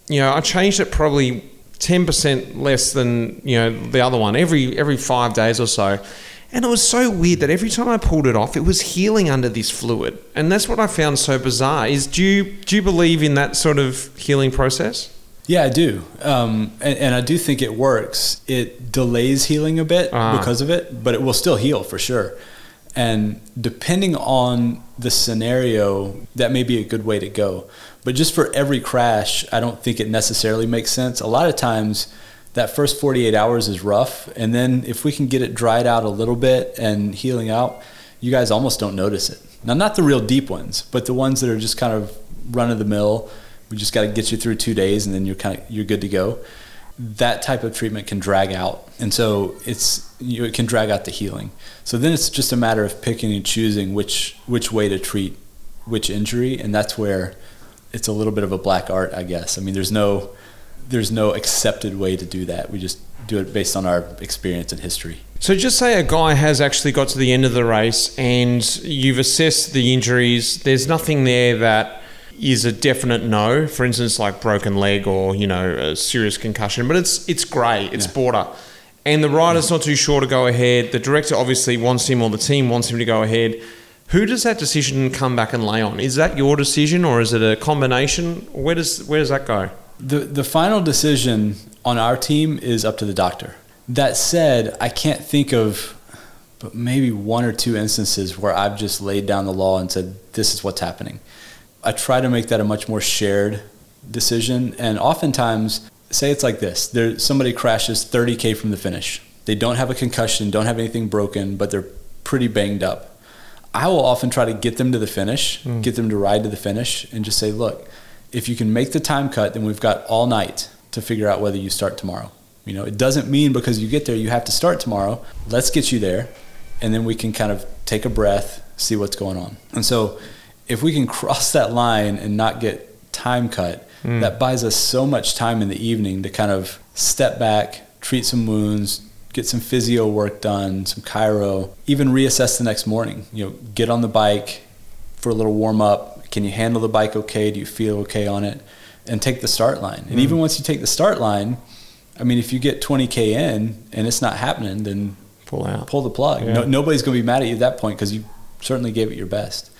you know, I changed it probably ten percent less than you know the other one every every five days or so. And it was so weird that every time I pulled it off, it was healing under this fluid, and that's what I found so bizarre. Is do you do you believe in that sort of healing process? Yeah, I do, um, and, and I do think it works. It delays healing a bit Ah. because of it, but it will still heal for sure. And depending on the scenario, that may be a good way to go. But just for every crash, I don't think it necessarily makes sense. A lot of times, that first 48 hours is rough, and then if we can get it dried out a little bit and healing out, you guys almost don't notice it. Now, not the real deep ones, but the ones that are just kind of run of the mill. We just got to get you through two days, and then you're kind of you're good to go. That type of treatment can drag out, and so it's you it can drag out the healing. So then it's just a matter of picking and choosing which which way to treat which injury, and that's where it's a little bit of a black art, I guess. I mean, there's no there's no accepted way to do that. We just do it based on our experience and history. So just say a guy has actually got to the end of the race, and you've assessed the injuries. There's nothing there that is a definite no. For instance, like broken leg or you know a serious concussion, but it's it's grey, it's Yeah. border, and the rider's not too sure to go ahead. The director obviously wants him, or the team wants him to go ahead. Who does that decision come back and lay on? Is that your decision, or is it a combination? Where does where does that go? The the final decision on our team is up to the doctor. That said, I can't think of but maybe one or two instances where I've just laid down the law and said this is what's happening. I try to make that a much more shared decision and oftentimes say it's like this. There somebody crashes 30k from the finish. They don't have a concussion, don't have anything broken, but they're pretty banged up. I will often try to get them to the finish, mm. get them to ride to the finish, and just say, look, if you can make the time cut, then we've got all night to figure out whether you start tomorrow. You know, it doesn't mean because you get there you have to start tomorrow. Let's get you there, and then we can kind of take a breath, see what's going on. And so, if we can cross that line and not get time cut, hmm. that buys us so much time in the evening to kind of step back, treat some wounds, get some physio work done, some chiro, even reassess the next morning. You know, get on the bike for a little warm up. Can you handle the bike okay? Do you feel okay on it? And take the start line. And even mm. once you take the start line, I mean, if you get 20k in and it's not happening, then Pull out. pull the plug. Yeah. No, nobody's going to be mad at you at that point because you certainly gave it your best.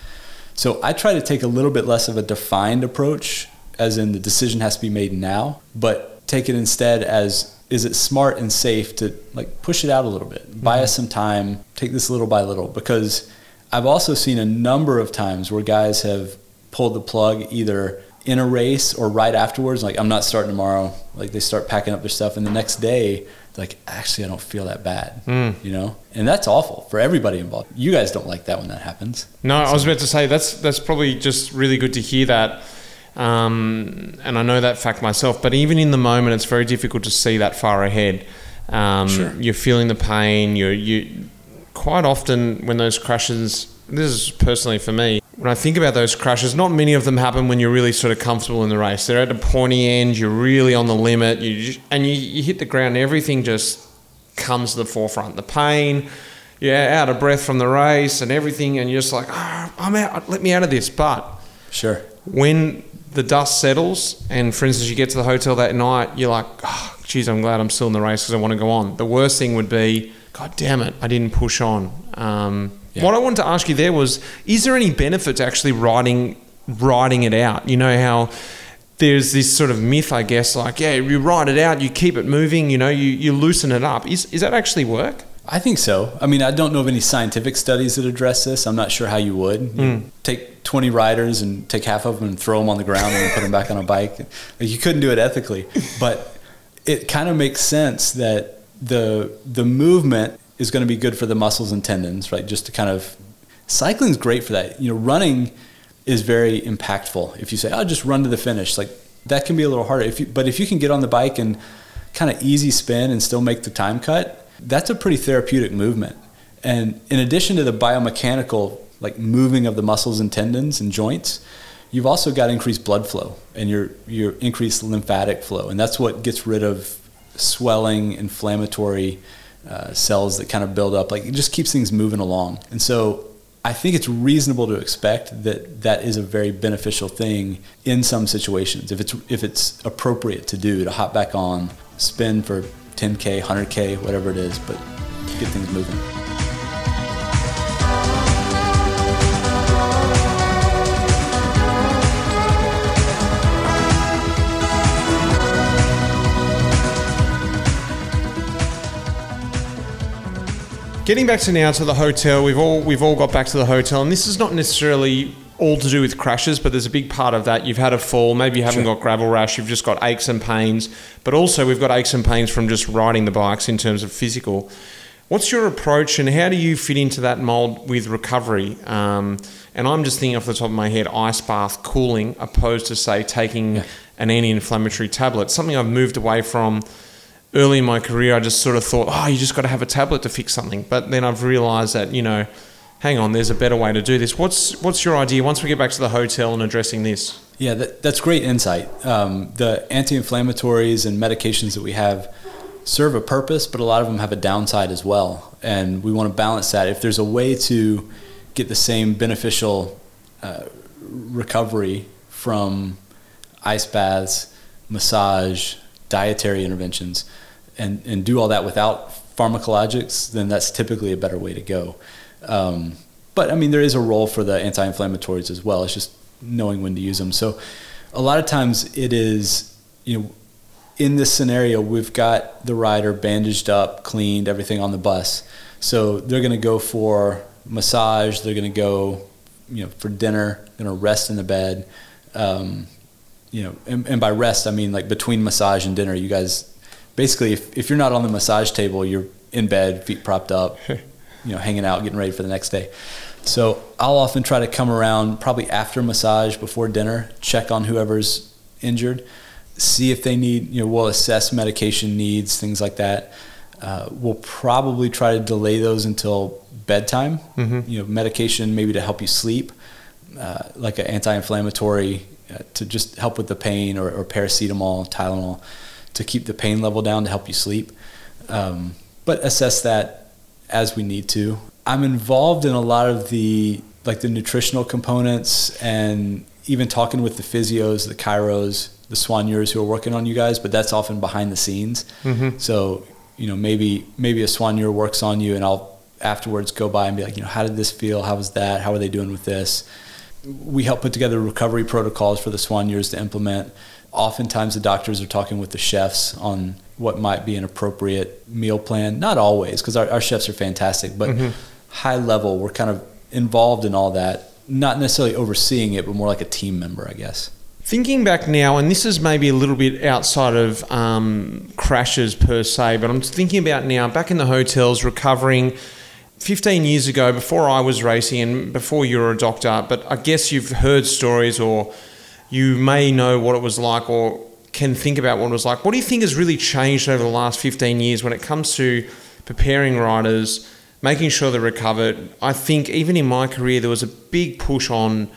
So I try to take a little bit less of a defined approach, as in the decision has to be made now, but take it instead as is it smart and safe to like push it out a little bit, buy mm-hmm. us some time, take this little by little? Because I've also seen a number of times where guys have pulled the plug either in a race or right afterwards, like I'm not starting tomorrow. Like they start packing up their stuff, and the next day, like actually I don't feel that bad, you know, and that's awful for everybody involved. You guys don't like that when that happens. No, I was about to say that's that's probably just really good to hear that, um, and I know that fact myself. But even in the moment, it's very difficult to see that far ahead. Um, Sure. You're feeling the pain. You're you quite often when those crashes. This is personally for me. When I think about those crashes, not many of them happen when you're really sort of comfortable in the race. They're at the pointy end. You're really on the limit. You just, and you, you hit the ground. Everything just comes to the forefront. The pain, yeah, out of breath from the race and everything, and you're just like, oh, I'm out. Let me out of this. But Sure. when the dust settles, and for instance, you get to the hotel that night, you're like, oh, geez, I'm glad I'm still in the race because I want to go on. The worst thing would be, God damn it, I didn't push on. Um, Yeah. What I wanted to ask you there was, is there any benefit to actually riding riding it out? You know how there's this sort of myth, I guess, like yeah, you ride it out, you keep it moving, you know, you, you loosen it up. Is is that actually work? I think so. I mean, I don't know of any scientific studies that address this. I'm not sure how you would. You take 20 riders and take half of them and throw them on the ground and put them back on a bike. Like, you couldn't do it ethically. But it kind of makes sense that the the movement is going to be good for the muscles and tendons, right? Just to kind of cycling is great for that. You know, running is very impactful. If you say, "I'll "Oh, just run to the finish," like that can be a little harder. If you, but if you can get on the bike and kind of easy spin and still make the time cut, that's a pretty therapeutic movement. And in addition to the biomechanical, like moving of the muscles and tendons and joints, you've also got increased blood flow and your your increased lymphatic flow, and that's what gets rid of swelling, inflammatory uh, cells that kind of build up. Like it just keeps things moving along. And so I think it's reasonable to expect that that is a very beneficial thing in some situations. If it's if it's appropriate to do to hop back on, spin for 10k, 100k, whatever it is, but get things moving. Getting back to now to the hotel, we've all we've all got back to the hotel, and this is not necessarily all to do with crashes, but there's a big part of that. You've had a fall, maybe you haven't got gravel rash, you've just got aches and pains, but also we've got aches and pains from just riding the bikes in terms of physical. What's your approach, and how do you fit into that mold with recovery? Um, and I'm just thinking off the top of my head, ice bath, cooling, opposed to say taking an anti-inflammatory tablet. Something I've moved away from early in my career, I just sort of thought, oh, you just got to have a tablet to fix something. But then I've realised that you know, hang on, there's a better way to do this. What's what's your idea once we get back to the hotel and addressing this? Yeah, that, that's great insight. Um, the anti-inflammatories and medications that we have serve a purpose, but a lot of them have a downside as well, and we want to balance that. If there's a way to get the same beneficial uh, recovery from ice baths, massage, dietary interventions, and, and do all that without pharmacologics, then that's typically a better way to go. Um, but I mean, there is a role for the anti-inflammatories as well. It's just knowing when to use them. So a lot of times it is, you know, in this scenario, we've got the rider bandaged up, cleaned, everything on the bus. So they're going to go for massage. They're going to go, you know, for dinner. Going to rest in the bed. Um, you know, and, and by rest I mean like between massage and dinner. You guys, basically, if if you're not on the massage table, you're in bed, feet propped up, you know, hanging out, getting ready for the next day. So I'll often try to come around probably after massage, before dinner, check on whoever's injured, see if they need, you know, we'll assess medication needs, things like that. Uh, we'll probably try to delay those until bedtime. You know, medication maybe to help you sleep, uh, like an anti-inflammatory uh, to just help with the pain, or, or paracetamol, Tylenol, to keep the pain level down to help you sleep. Um, but assess that as we need to. I'm involved in a lot of the like the nutritional components and even talking with the physios, the chiros, the soigneurs who are working on you guys, but that's often behind the scenes. So, you know, maybe maybe a soigneur works on you and I'll afterwards go by and be like, you know, how did this feel? How was that? How are they doing with this? we help put together recovery protocols for the soigneurs to implement. Oftentimes, the doctors are talking with the chefs on what might be an appropriate meal plan. Not always, because our, our, chefs are fantastic, but mm-hmm. high level, we're kind of involved in all that. Not necessarily overseeing it, but more like a team member, I guess. Thinking back now, and this is maybe a little bit outside of um, crashes per se, but I'm thinking about now back in the hotels recovering 15 years ago, before I was racing and before you were a doctor, but I guess you've heard stories or you may know what it was like or can think about what it was like. What do you think has really changed over the last 15 years when it comes to preparing riders, making sure they're recovered? I think even in my career, there was a big push on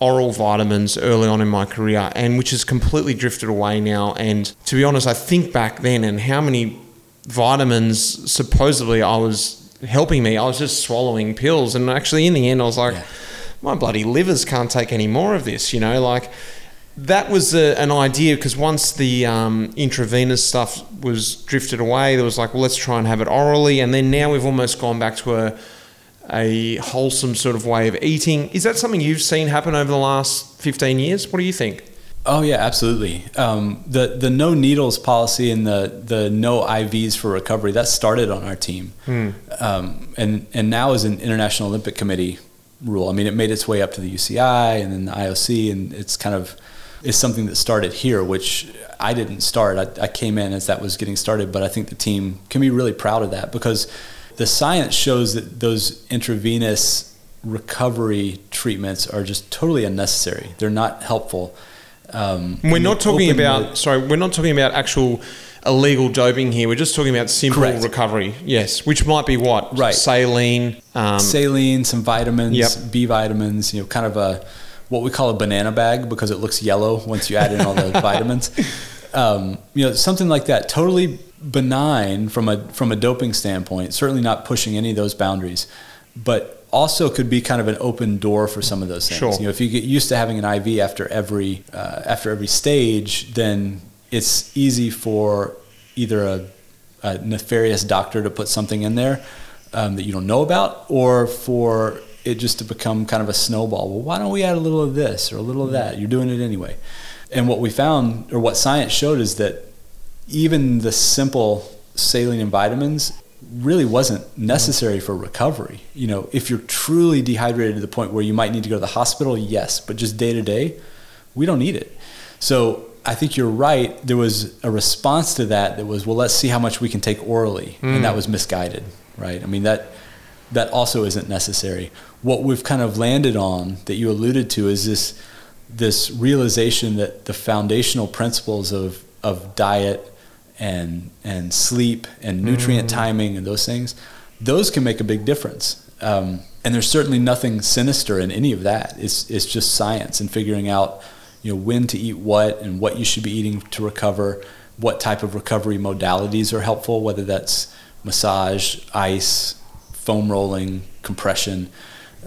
oral vitamins early on in my career, and which has completely drifted away now. And to be honest, I think back then and how many vitamins supposedly I was helping me. I was just swallowing pills, and actually, in the end, I was like, yeah. my bloody livers can't take any more of this. You know, like that was a, an idea because once the um, intravenous stuff was drifted away, there was like, well, let's try and have it orally, and then now we've almost gone back to a a wholesome sort of way of eating. Is that something you've seen happen over the last 15 years? What do you think? Oh yeah, absolutely. Um, the the no needles policy and the the no IVs for recovery that started on our team, hmm. um, and and now is an International Olympic Committee rule. I mean, it made its way up to the UCI and then the IOC, and it's kind of is something that started here, which I didn't start. I, I came in as that was getting started, but I think the team can be really proud of that because the science shows that those intravenous recovery treatments are just totally unnecessary. They're not helpful um, we're not talking about the, sorry. We're not talking about actual illegal doping here. We're just talking about simple correct. recovery. Yes, which might be what right saline, um, saline, some vitamins, yep. B vitamins. You know, kind of a what we call a banana bag because it looks yellow once you add in all the vitamins. Um, you know, something like that. Totally benign from a from a doping standpoint. Certainly not pushing any of those boundaries, but also could be kind of an open door for some of those things. Sure. You know, if you get used to having an IV after every uh, after every stage, then it's easy for either a, a, nefarious doctor to put something in there um, that you don't know about, or for it just to become kind of a snowball. Well, why don't we add a little of this or a little of that? You're doing it anyway. And what we found, or what science showed, is that even the simple saline and vitamins really wasn't necessary for recovery. You know, if you're truly dehydrated to the point where you might need to go to the hospital, yes, but just day to day, we don't need it. So I think you're right. There was a response to that that was, well, let's see how much we can take orally, mm. and that mm. was misguided, right? I mean that that also isn't necessary. What we've kind of landed on that you alluded to is this this realization that the foundational principles of of diet and and sleep and nutrient mm. timing and those things, those can make a big difference. Um, and there's certainly nothing sinister in any of that. It's it's just science and figuring out you know when to eat what and what you should be eating to recover, what type of recovery modalities are helpful, whether that's massage, ice, foam rolling, compression.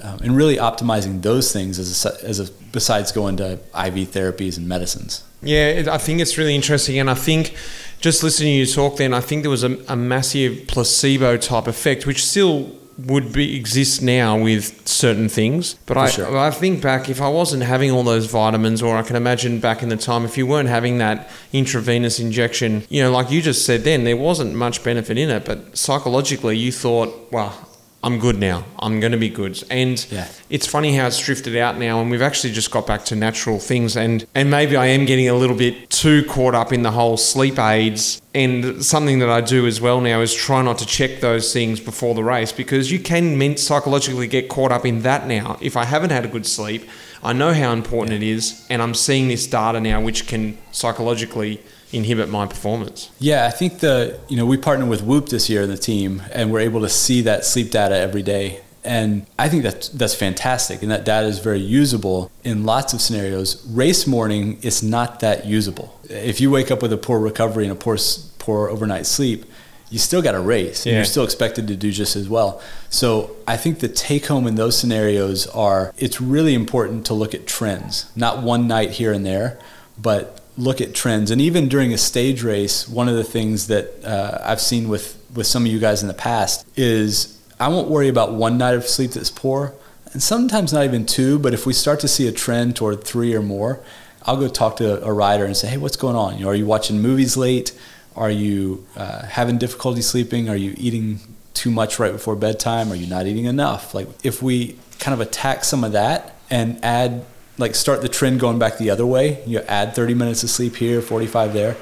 Um, and really optimizing those things as a, as a, besides going to IV therapies and medicines. Yeah, I think it's really interesting, and I think just listening to you talk, then I think there was a, a massive placebo type effect, which still would be exist now with certain things. But I, sure. I think back if I wasn't having all those vitamins, or I can imagine back in the time if you weren't having that intravenous injection, you know, like you just said, then there wasn't much benefit in it. But psychologically, you thought, well, I'm good now. I'm going to be good. And yeah. it's funny how it's drifted out now, and we've actually just got back to natural things. And and maybe I am getting a little bit too caught up in the whole sleep aids. And something that I do as well now is try not to check those things before the race because you can psychologically get caught up in that now. If I haven't had a good sleep, I know how important it is, and I'm seeing this data now, which can psychologically inhibit my performance. Yeah, I think the you know we partnered with Whoop this year in the team, and we're able to see that sleep data every day. And I think that that's fantastic, and that data is very usable in lots of scenarios. Race morning is not that usable. If you wake up with a poor recovery and a poor poor overnight sleep, you still got to race. Yeah. You're still expected to do just as well. So I think the take home in those scenarios are it's really important to look at trends, not one night here and there, but look at trends. And even during a stage race, one of the things that uh, I've seen with, with some of you guys in the past is I won't worry about one night of sleep that's poor. and sometimes not even two. But if we start to see a trend toward three or more, I'll go talk to a rider and say, "Hey, what's going on? You know, are you watching movies late? Are you uh, having difficulty sleeping? Are you eating too much right before bedtime? Are you not eating enough?" Like if we kind of attack some of that and add, like, start the trend going back the other way. You add 30 minutes of sleep here, 45 there.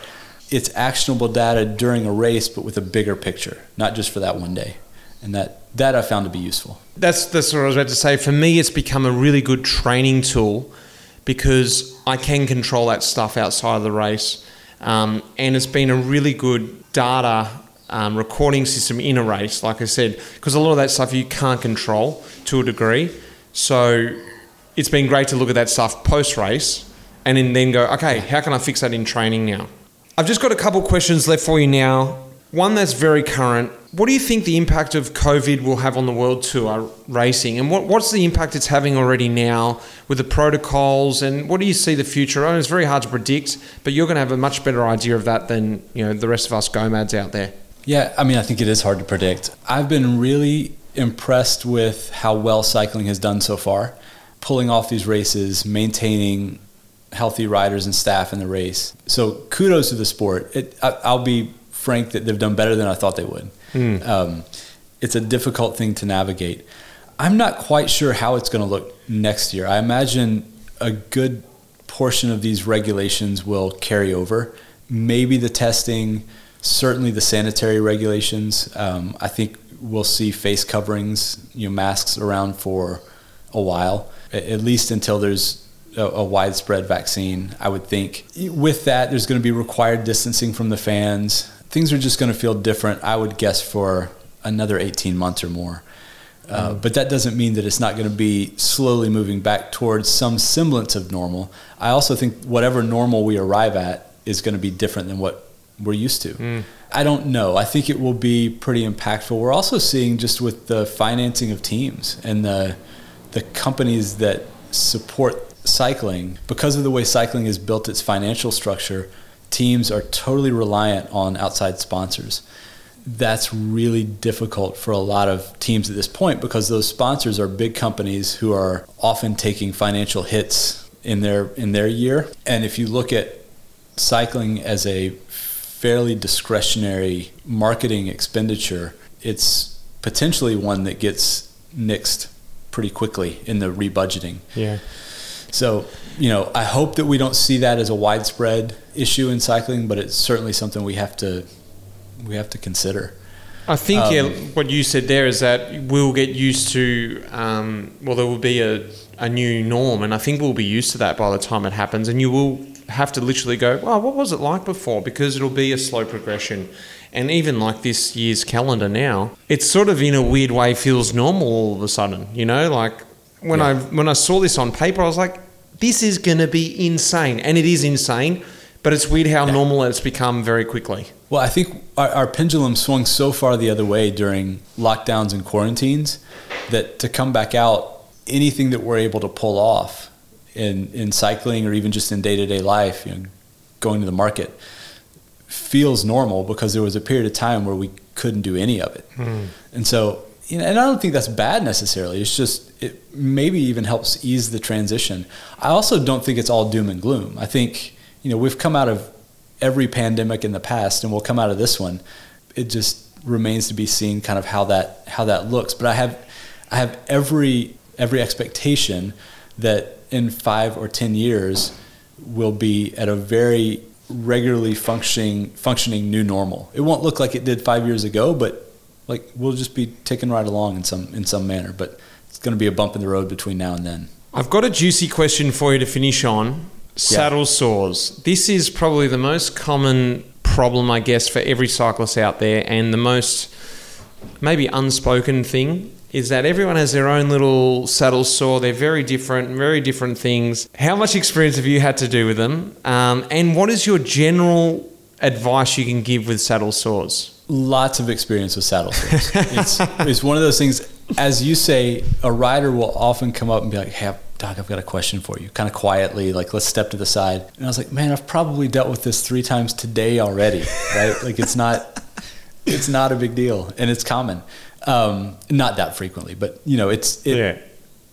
It's actionable data during a race, but with a bigger picture, not just for that one day. And that that I found to be useful. That's that's what I was about to say. For me, it's become a really good training tool because I can control that stuff outside of the race, um, and it's been a really good data um, recording system in a race. Like I said, because a lot of that stuff you can't control to a degree, so it's been great to look at that stuff post race, and then, then go, okay, how can I fix that in training now? I've just got a couple questions left for you now. One that's very current. What do you think the impact of COVID will have on the world tour uh, racing? And what, what's the impact it's having already now with the protocols? And what do you see the future? I it's very hard to predict, but you're going to have a much better idea of that than you know the rest of us gomads out there. Yeah, I mean, I think it is hard to predict. I've been really impressed with how well cycling has done so far, pulling off these races, maintaining healthy riders and staff in the race. So kudos to the sport. It, I, I'll be frank that they've done better than I thought they would. Mm. Um, it's a difficult thing to navigate. I'm not quite sure how it's going to look next year. I imagine a good portion of these regulations will carry over. Maybe the testing, certainly the sanitary regulations. Um, I think we'll see face coverings, you know, masks around for a while, at least until there's a, a, widespread vaccine. I would think. With that, there's going to be required distancing from the fans things are just going to feel different, I would guess, for another 18 months or more. Uh, mm. but that doesn't mean that it's not going to be slowly moving back towards some semblance of normal. I also think whatever normal we arrive at is going to be different than what we're used to. Mm. I don't know. I think it will be pretty impactful. We're also seeing just with the financing of teams and the the companies that support cycling because of the way cycling has built its financial structure teams are totally reliant on outside sponsors. That's really difficult for a lot of teams at this point because those sponsors are big companies who are often taking financial hits in their in their year. And if you look at cycling as a fairly discretionary marketing expenditure, it's potentially one that gets nixed pretty quickly in the rebudgeting. Yeah. So, you know, I hope that we don't see that as a widespread issue in cycling, but it's certainly something we have to we have to consider. I think um, yeah, what you said there is that we'll get used to. Um, well, there will be a, a new norm, and I think we'll be used to that by the time it happens. And you will have to literally go, "Well, what was it like before?" Because it'll be a slow progression. And even like this year's calendar now, it sort of in a weird way feels normal all of a sudden. You know, like when yeah. I when I saw this on paper, I was like, "This is going to be insane," and it is insane. But it's weird how yeah. normal it's become very quickly. Well, I think our, our, pendulum swung so far the other way during lockdowns and quarantines that to come back out, anything that we're able to pull off in in cycling or even just in day to day life, you know, going to the market, feels normal because there was a period of time where we couldn't do any of it, mm. and so you know, and I don't think that's bad necessarily. It's just it maybe even helps ease the transition. I also don't think it's all doom and gloom. I think you know we've come out of every pandemic in the past, and we'll come out of this one. It just remains to be seen, kind of how that how that looks. But I have I have every every expectation that in five or ten years we'll be at a very regularly functioning functioning new normal. It won't look like it did five years ago, but like we'll just be ticking right along in some in some manner. But it's going to be a bump in the road between now and then. I've got a juicy question for you to finish on. Saddle sores. This is probably the most common problem, I guess, for every cyclist out there, and the most maybe unspoken thing is that everyone has their own little saddle sore. They're very different, very different things. How much experience have you had to do with them? Um, and what is your general advice you can give with saddle sores? Lots of experience with saddle sores. it's, it's one of those things, as you say, a rider will often come up and be like, hey, Doc, I've got a question for you, kind of quietly, like, let's step to the side. And I was like, man, I've probably dealt with this three times today already, right? like, it's not, it's not a big deal, and it's common. Um, not that frequently, but you know, it's it, yeah.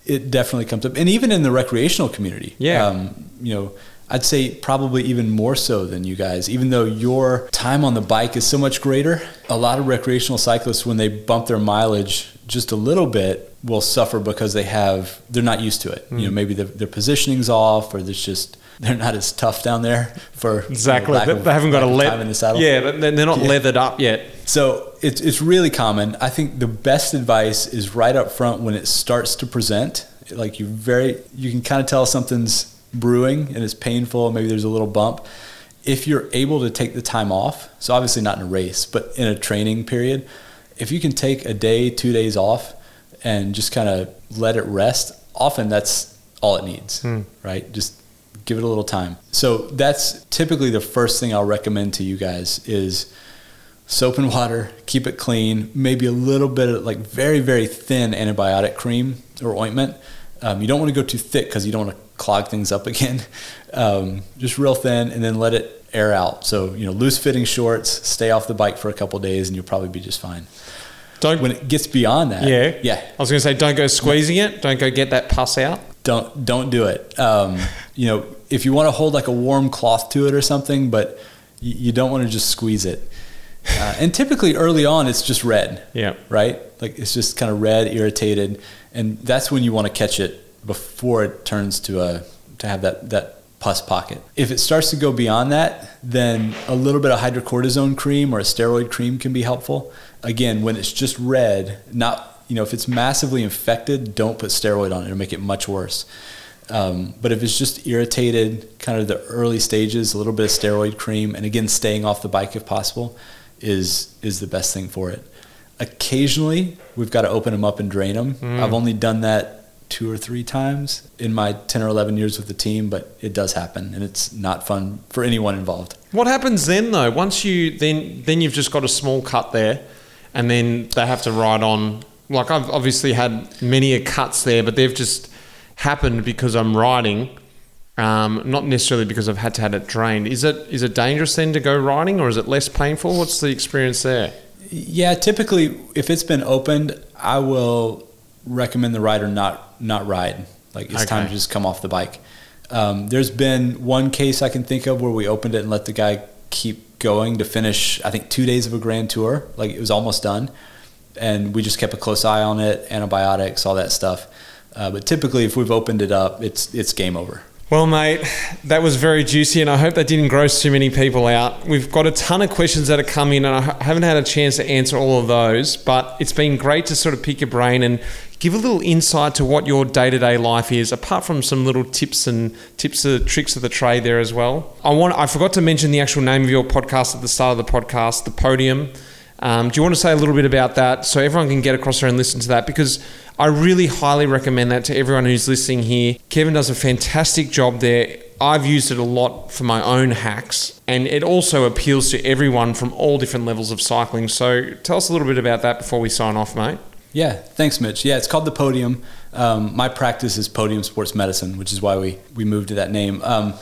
it definitely comes up, and even in the recreational community. Yeah. Um, you know, I'd say probably even more so than you guys. Even though your time on the bike is so much greater, a lot of recreational cyclists, when they bump their mileage just a little bit, will suffer because they have they're not used to it. You know, hmm. maybe the, their positioning's off, or there's just they're not as tough down there for you know, Exactly. they, of- they haven't got a let. time in the saddle. Yeah, they're they're not Yeah. leathered up yet. So it's it's really common. I think the best advice is right up front when it starts to present. Like you very you can kind of tell something's brewing and it's painful. Maybe there's a little bump. If you're able to take the time off, so obviously not in a race, but in a training period, if you can take a day, two days off, and just kind of let it rest, often that's all it needs, right? Just give it a little time. So that's typically the first thing I'll recommend to you guys is soap and water, keep it clean, maybe a little bit of like very, very thin antibiotic cream or ointment. Um, you don't want to go too thick because you don't want to clog things up again. Um, just real thin and then let it air out. So, you know, loose fitting shorts, stay off the bike for a couple days and you'll probably be just fine. Don't. When it gets beyond that, yeah. yeah, I was going to say, don't go squeezing it. Don't go get that pus out. don't don't do it. Um, you know, if you want to hold like a warm cloth to it or something, but you, you don't want to just squeeze it. Uh, and typically early on, it's just red. Yeah. Right. Like it's just kind of red, irritated, and that's when you want to catch it before it turns to a to have that that pus pocket. If it starts to go beyond that, then a little bit of hydrocortisone cream or a steroid cream can be helpful. Again, when it's just red, not you know if it's massively infected, don't put steroid on it; it'll make it much worse. Um, but if it's just irritated, kind of the early stages, a little bit of steroid cream, and again, staying off the bike if possible, is is the best thing for it. Occasionally, we've got to open them up and drain them. I've only done that two or three times in my 10 or 11 years with the team, but it does happen, and it's not fun for anyone involved. What happens then, though? Once you then then you've just got a small cut there, and then they have to ride on. Like I've obviously had many a cuts there, but they've just happened because I'm riding, um, not necessarily because I've had to have it drained. Is it is it dangerous then to go riding, or is it less painful? What's the experience there? Yeah, typically, if it's been opened, I will recommend the rider not not ride. Like it's time to just come off the bike. Um, there's been one case I can think of where we opened it and let the guy keep going to finish. I think two days of a grand tour. Like it was almost done, and we just kept a close eye on it, antibiotics, all that stuff. Uh, but typically, if we've opened it up, it's it's game over. Well, mate, that was very juicy, and I hope that didn't gross too many people out. We've got a ton of questions that have come in, and I haven't had a chance to answer all of those, but it's been great to sort of pick your brain and give a little insight to what your day to day life is, apart from some little tips and tips of tricks of the trade there as well. I want I forgot to mention the actual name of your podcast at the start of the podcast, the podium. Um, do you want to say a little bit about that so everyone can get across there and listen to that? Because I really highly recommend that to everyone who's listening here. Kevin does a fantastic job there. I've used it a lot for my own hacks, and it also appeals to everyone from all different levels of cycling. So tell us a little bit about that before we sign off, mate. Yeah, thanks, Mitch. Yeah, it's called the Podium. Um, my practice is Podium Sports Medicine, which is why we we moved to that name. Um,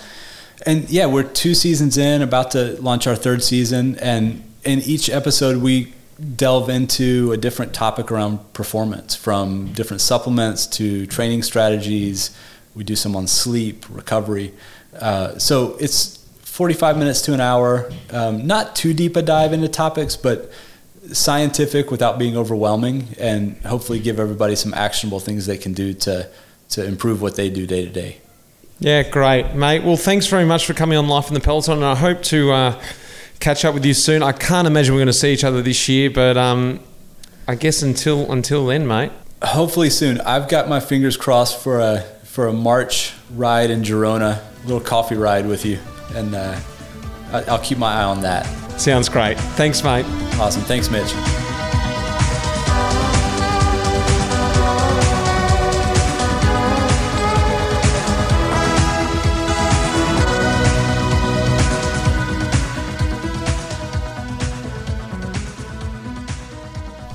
and yeah, we're two seasons in, about to launch our third season, and in each episode we delve into a different topic around performance, from different supplements to training strategies. We do some on sleep, recovery. Uh, so it's 45 minutes to an hour. Um, not too deep a dive into topics, but scientific without being overwhelming and hopefully give everybody some actionable things they can do to to improve what they do day to day. Yeah, great, mate. Well, thanks very much for coming on Life in the Peloton, and I hope to uh, catch up with you soon. I can't imagine we're going to see each other this year, but um, I guess until until then, mate. Hopefully soon. I've got my fingers crossed for a for a March ride in Girona, a little coffee ride with you, and uh, I'll keep my eye on that. Sounds great. Thanks, mate. Awesome. Thanks, Mitch.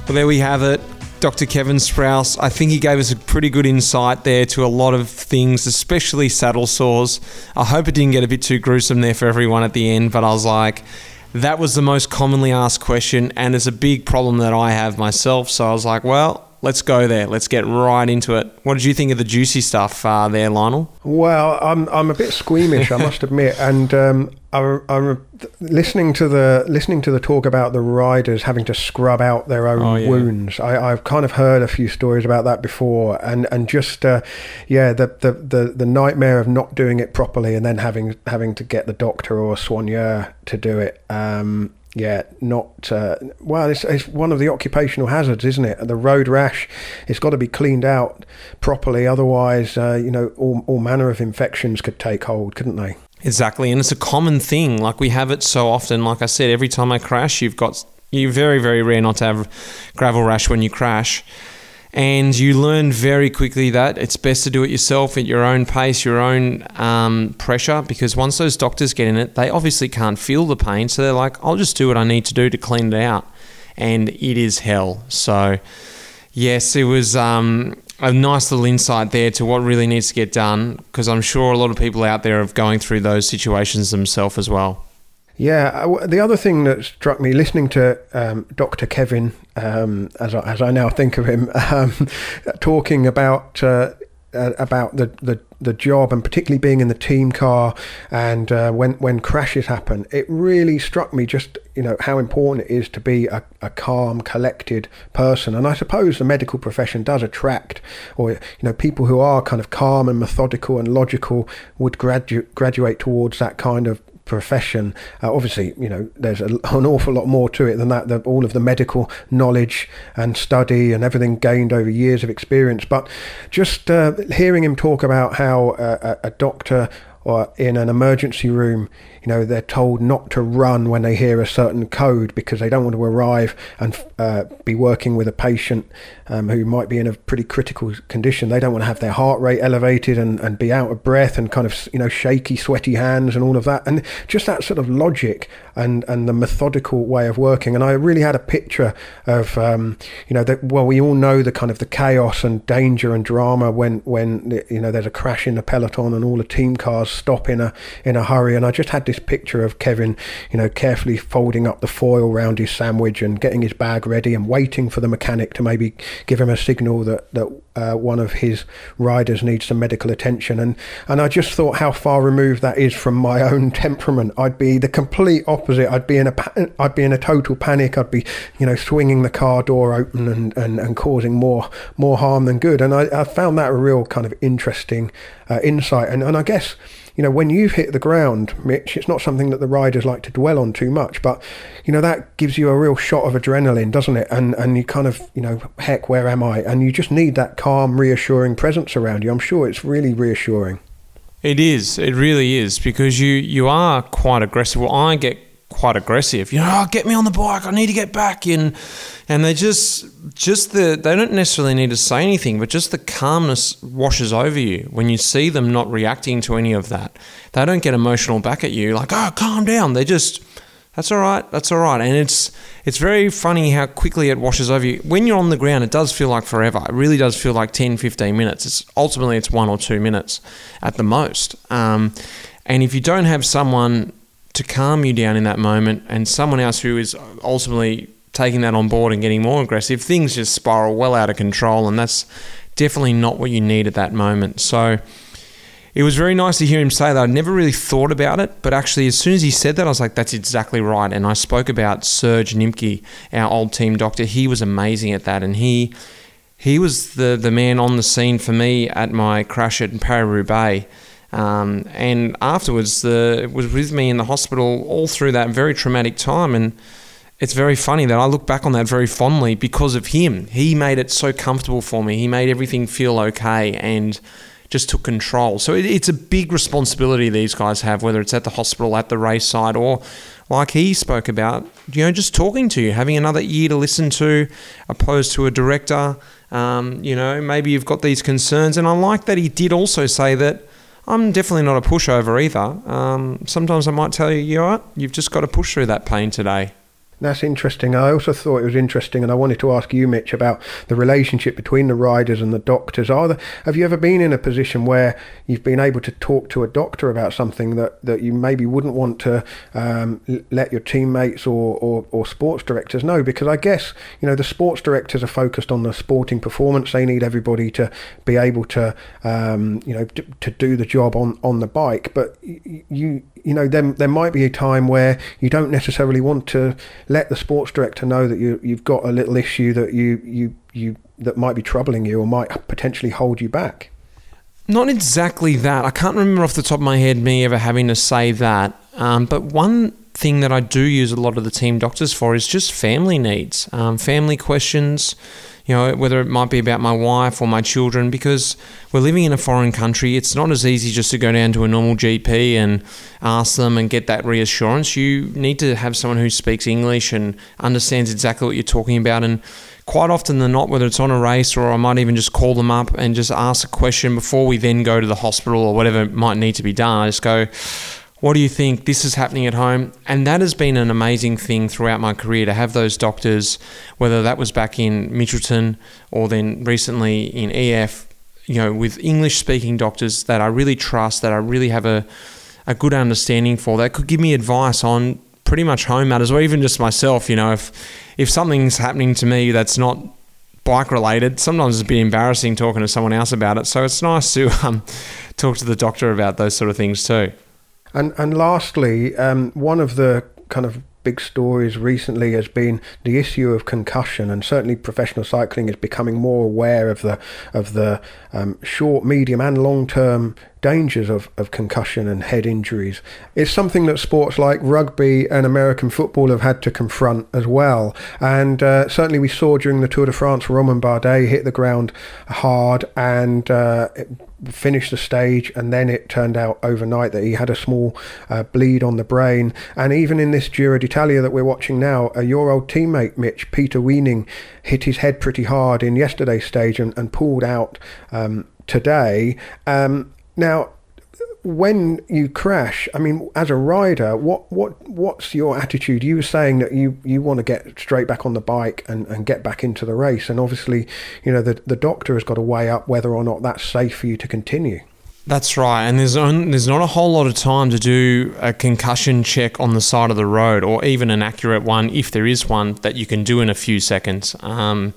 Well, there we have it. Dr. Kevin Sprouse. I think he gave us a pretty good insight there to a lot of things, especially saddle sores. I hope it didn't get a bit too gruesome there for everyone at the end, but I was like, that was the most commonly asked question, and it's a big problem that I have myself. So I was like, well, let's go there. Let's get right into it. What did you think of the juicy stuff uh, there, Lionel? Well, I'm I'm a bit squeamish, I must admit, and um, I, I, listening to the listening to the talk about the riders having to scrub out their own Oh, yeah. wounds. I, I've kind of heard a few stories about that before, and and just uh, yeah, the, the the the nightmare of not doing it properly and then having having to get the doctor or a soigneur to do it. Um, yeah, not uh, well. It's, it's one of the occupational hazards, isn't it? The road rash, it's got to be cleaned out properly. Otherwise, uh, you know, all, all manner of infections could take hold, couldn't they? Exactly, and it's a common thing. Like we have it so often. Like I said, every time I crash, you've got you're very very rare not to have gravel rash when you crash, and you learn very quickly that it's best to do it yourself at your own pace, your own um, pressure. Because once those doctors get in it, they obviously can't feel the pain, so they're like, "I'll just do what I need to do to clean it out," and it is hell. So. Yes, it was um, a nice little insight there to what really needs to get done because I'm sure a lot of people out there are going through those situations themselves as well. Yeah, I the other thing that struck me listening to um, Dr. Kevin, um, as, I, as I now think of him, um, talking about uh, uh, about the, the the job and particularly being in the team car and uh, when when crashes happen, it really struck me just you know how important it is to be a, a calm, collected person. And I suppose the medical profession does attract, or you know, people who are kind of calm and methodical and logical would gradu- graduate towards that kind of profession. Uh, obviously, you know, there's a, an awful lot more to it than that. The, all of the medical knowledge and study and everything gained over years of experience. But just uh, hearing him talk about how uh, a, a doctor or in an emergency room, you know, they're told not to run when they hear a certain code because they don't want to arrive and uh, be working with a patient um, who might be in a pretty critical condition. They don't want to have their heart rate elevated and, and be out of breath and kind of, you know, shaky, sweaty hands and all of that. And just that sort of logic and, and the methodical way of working. And I really had a picture of, um, you know, that, well, we all know the kind of the chaos and danger and drama when, when, you know, there's a crash in the peloton and all the team cars stop in a, in a hurry. And I just had this picture of Kevin, you know, carefully folding up the foil around his sandwich and getting his bag ready and waiting for the mechanic to maybe give him a signal that that uh, one of his riders needs some medical attention. And and I just thought how far removed that is from my own temperament. I'd be the complete opposite. I'd be in a I'd be in a total panic. I'd be you know swinging the car door open and and, and causing more more harm than good. And I, I found that a real kind of interesting uh, insight. And and I guess you know, when you've hit the ground, Mitch, it's not something that the riders like to dwell on too much, but you know that gives you a real shot of adrenaline, doesn't it? And and you kind of, you know, heck, where am I? And you just need that calm, reassuring presence around you. I'm sure it's really reassuring. It is. It really is because you you are quite aggressive. Well, I get quite aggressive. You know, oh, get me on the bike. I need to get back in. And they just just the they don't necessarily need to say anything, but just the calmness washes over you when you see them not reacting to any of that. They don't get emotional back at you like, "Oh, calm down." They just that's all right. That's all right. And it's it's very funny how quickly it washes over you. When you're on the ground, it does feel like forever. It really does feel like 10, 15 minutes. It's ultimately it's 1 or 2 minutes at the most. Um, and if you don't have someone to calm you down in that moment and someone else who is ultimately taking that on board and getting more aggressive, things just spiral well out of control and that's definitely not what you need at that moment. So it was very nice to hear him say that. I'd never really thought about it, but actually, as soon as he said that, I was like, that's exactly right. And I spoke about Serge Nimke, our old team doctor. He was amazing at that, and he he was the, the man on the scene for me at my crash at Paris-Roubaix. Um, and afterwards, the, it was with me in the hospital all through that very traumatic time. And it's very funny that I look back on that very fondly because of him. He made it so comfortable for me. He made everything feel okay and just took control. So it, it's a big responsibility these guys have, whether it's at the hospital, at the race side, or like he spoke about, you know, just talking to you, having another ear to listen to, opposed to a director. Um, you know, maybe you've got these concerns. And I like that he did also say that I'm definitely not a pushover either. Um, sometimes I might tell you, you know what, you've just got to push through that pain today. That's interesting. I also thought it was interesting, and I wanted to ask you, Mitch, about the relationship between the riders and the doctors. Are there, have you ever been in a position where you've been able to talk to a doctor about something that, that you maybe wouldn't want to um, let your teammates or, or, or sports directors know? Because I guess you know the sports directors are focused on the sporting performance. They need everybody to be able to um, you know to, to do the job on, on the bike. But you you know, there, there might be a time where you don't necessarily want to let the sports director know that you, you've got a little issue that you, you, you that might be troubling you or might potentially hold you back. Not exactly that. I can't remember off the top of my head me ever having to say that. Um, but one thing that I do use a lot of the team doctors for is just family needs, um, family questions you know, whether it might be about my wife or my children, because we're living in a foreign country. It's not as easy just to go down to a normal GP and ask them and get that reassurance. You need to have someone who speaks English and understands exactly what you're talking about. And quite often than not, whether it's on a race or I might even just call them up and just ask a question before we then go to the hospital or whatever might need to be done. I just go, what do you think? This is happening at home. And that has been an amazing thing throughout my career to have those doctors, whether that was back in Mitchelton or then recently in EF, you know, with English speaking doctors that I really trust, that I really have a, a good understanding for, that could give me advice on pretty much home matters or even just myself. You know, if, if something's happening to me that's not bike related, sometimes it's a bit embarrassing talking to someone else about it. So it's nice to um, talk to the doctor about those sort of things too. And and lastly, um, one of the kind of big stories recently has been the issue of concussion, and certainly professional cycling is becoming more aware of the of the um, short, medium, and long term dangers of, of concussion and head injuries. It's something that sports like rugby and American football have had to confront as well. And uh, certainly we saw during the Tour de France, Romain Bardet hit the ground hard and uh, finished the stage, and then it turned out overnight that he had a small uh, bleed on the brain. And even in this Giro d'Italia that we're watching now, uh, your old teammate Mitch Pieter Weening hit his head pretty hard in yesterday's stage and, and pulled out um, today. Um, now, when you crash, I mean, as a rider, what what what's your attitude? You were saying that you, you want to get straight back on the bike and, and get back into the race, and obviously, you know, the the doctor has got to weigh up whether or not that's safe for you to continue. That's right, and there's there's not a whole lot of time to do a concussion check on the side of the road, or even an accurate one if there is one that you can do in a few seconds. Um,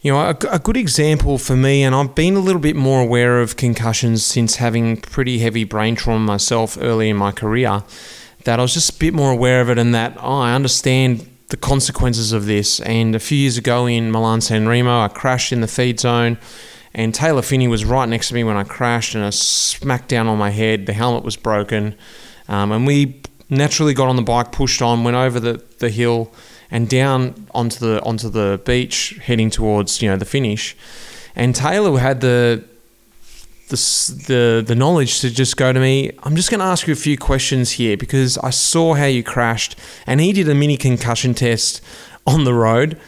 you know, a, a, good example for me, and I've been a little bit more aware of concussions since having pretty heavy brain trauma myself early in my career, that I was just a bit more aware of it and that oh, I understand the consequences of this. And a few years ago in Milan San Remo, I crashed in the feed zone, and Taylor Phinney was right next to me when I crashed, and I smacked down on my head. The helmet was broken, um, and we naturally got on the bike, pushed on, went over the, the hill and down onto the onto the beach, heading towards you know the finish. And Taylor had the the the, the knowledge to just go to me. I'm just going to ask you a few questions here because I saw how you crashed, and he did a mini concussion test on the road,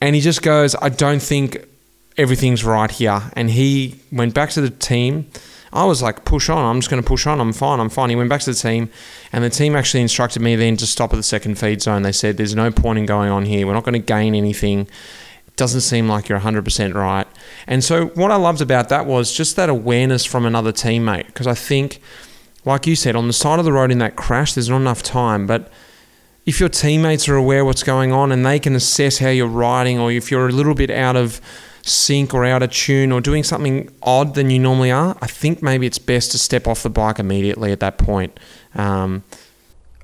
and he just goes, I don't think everything's right here, and he went back to the team I was like, push on. I'm just going to push on. I'm fine. I'm fine. He went back to the team, and the team actually instructed me then to stop at the second feed zone. They said, there's no point in going on here. We're not going to gain anything. It doesn't seem like you're 100% right. And so, what I loved about that was just that awareness from another teammate. Because I think, like you said, on the side of the road in that crash, there's not enough time. But if your teammates are aware what's going on and they can assess how you're riding, or if you're a little bit out of sync or out of tune or doing something odd than you normally are, I think maybe it's best to step off the bike immediately at that point. Um,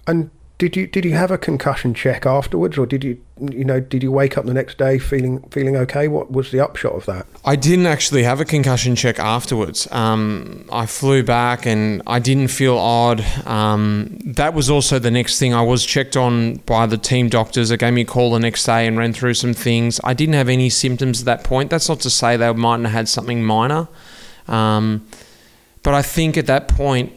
and did you did you have a concussion check afterwards, or did you you know did you wake up the next day feeling feeling okay? What was the upshot of that? I didn't actually have a concussion check afterwards. Um, I flew back and I didn't feel odd. Um, that was also the next thing. I was checked on by the team doctors. They gave me a call the next day and ran through some things. I didn't have any symptoms at that point. That's not to say they mightn't have had something minor, um, but I think at that point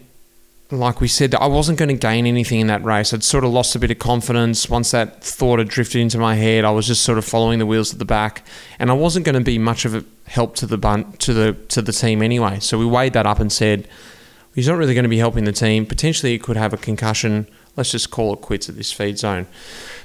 like we said, I wasn't going to gain anything in that race. I'd sort of lost a bit of confidence once that thought had drifted into my head. I was just sort of following the wheels at the back, and I wasn't going to be much of a help to the bun- to the to the team anyway. So we weighed that up and said, He's not really going to be helping the team. Potentially, he could have a concussion. Let's just call it quits at this feed zone.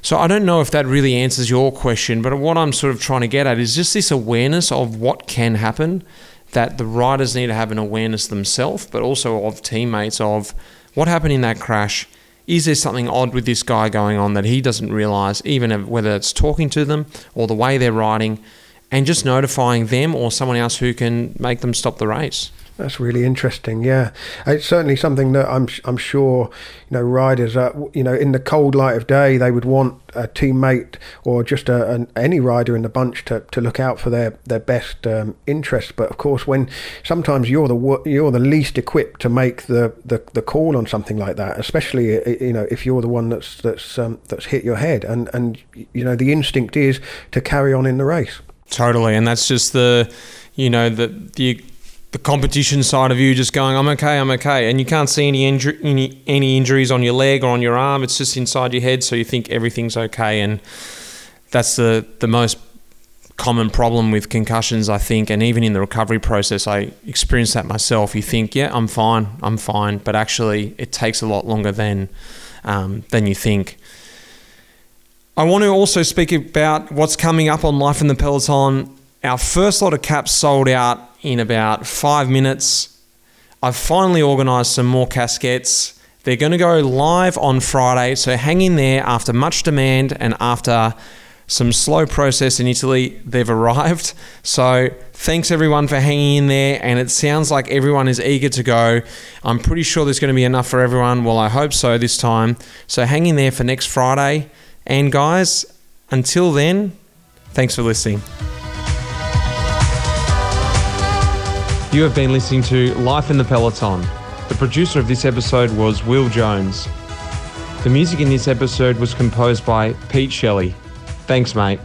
So I don't know if that really answers your question, but what I'm sort of trying to get at is just this awareness of what can happen that the riders need to have an awareness themselves, but also of teammates of what happened in that crash. Is there something odd with this guy going on that he doesn't realize, even whether it's talking to them or the way they're riding, and just notifying them or someone else who can make them stop the race? That's really interesting. Yeah, it's certainly something that I'm I'm sure you know riders are you know in the cold light of day they would want a teammate or just a, an, any rider in the bunch to, to look out for their their best um, interests. But of course, when sometimes you're the you're the least equipped to make the, the, the call on something like that, especially you know if you're the one that's that's um, that's hit your head and and you know the instinct is to carry on in the race. Totally, and that's just the you know the the the competition side of you just going, I'm okay, I'm okay, and you can't see any, inju- any any injuries on your leg or on your arm. It's just inside your head, so you think everything's okay, and that's the the most common problem with concussions, I think, and even in the recovery process, I experienced that myself. You think, yeah, I'm fine, I'm fine, but actually, it takes a lot longer than um, than you think. I want to also speak about what's coming up on Life in the Peloton. Our first lot of caps sold out in about five minutes. I've finally organised some more casquettes. They're going to go live on Friday, so hang in there after much demand and after some slow process in Italy, they've arrived. So thanks everyone for hanging in there, and it sounds like everyone is eager to go. I'm pretty sure there's going to be enough for everyone. Well, I hope so this time. So hang in there for next Friday. And guys, until then, thanks for listening. You have been listening to Life in the Peloton. The producer of this episode was Will Jones. The music in this episode was composed by Pete Shelley. Thanks, mate.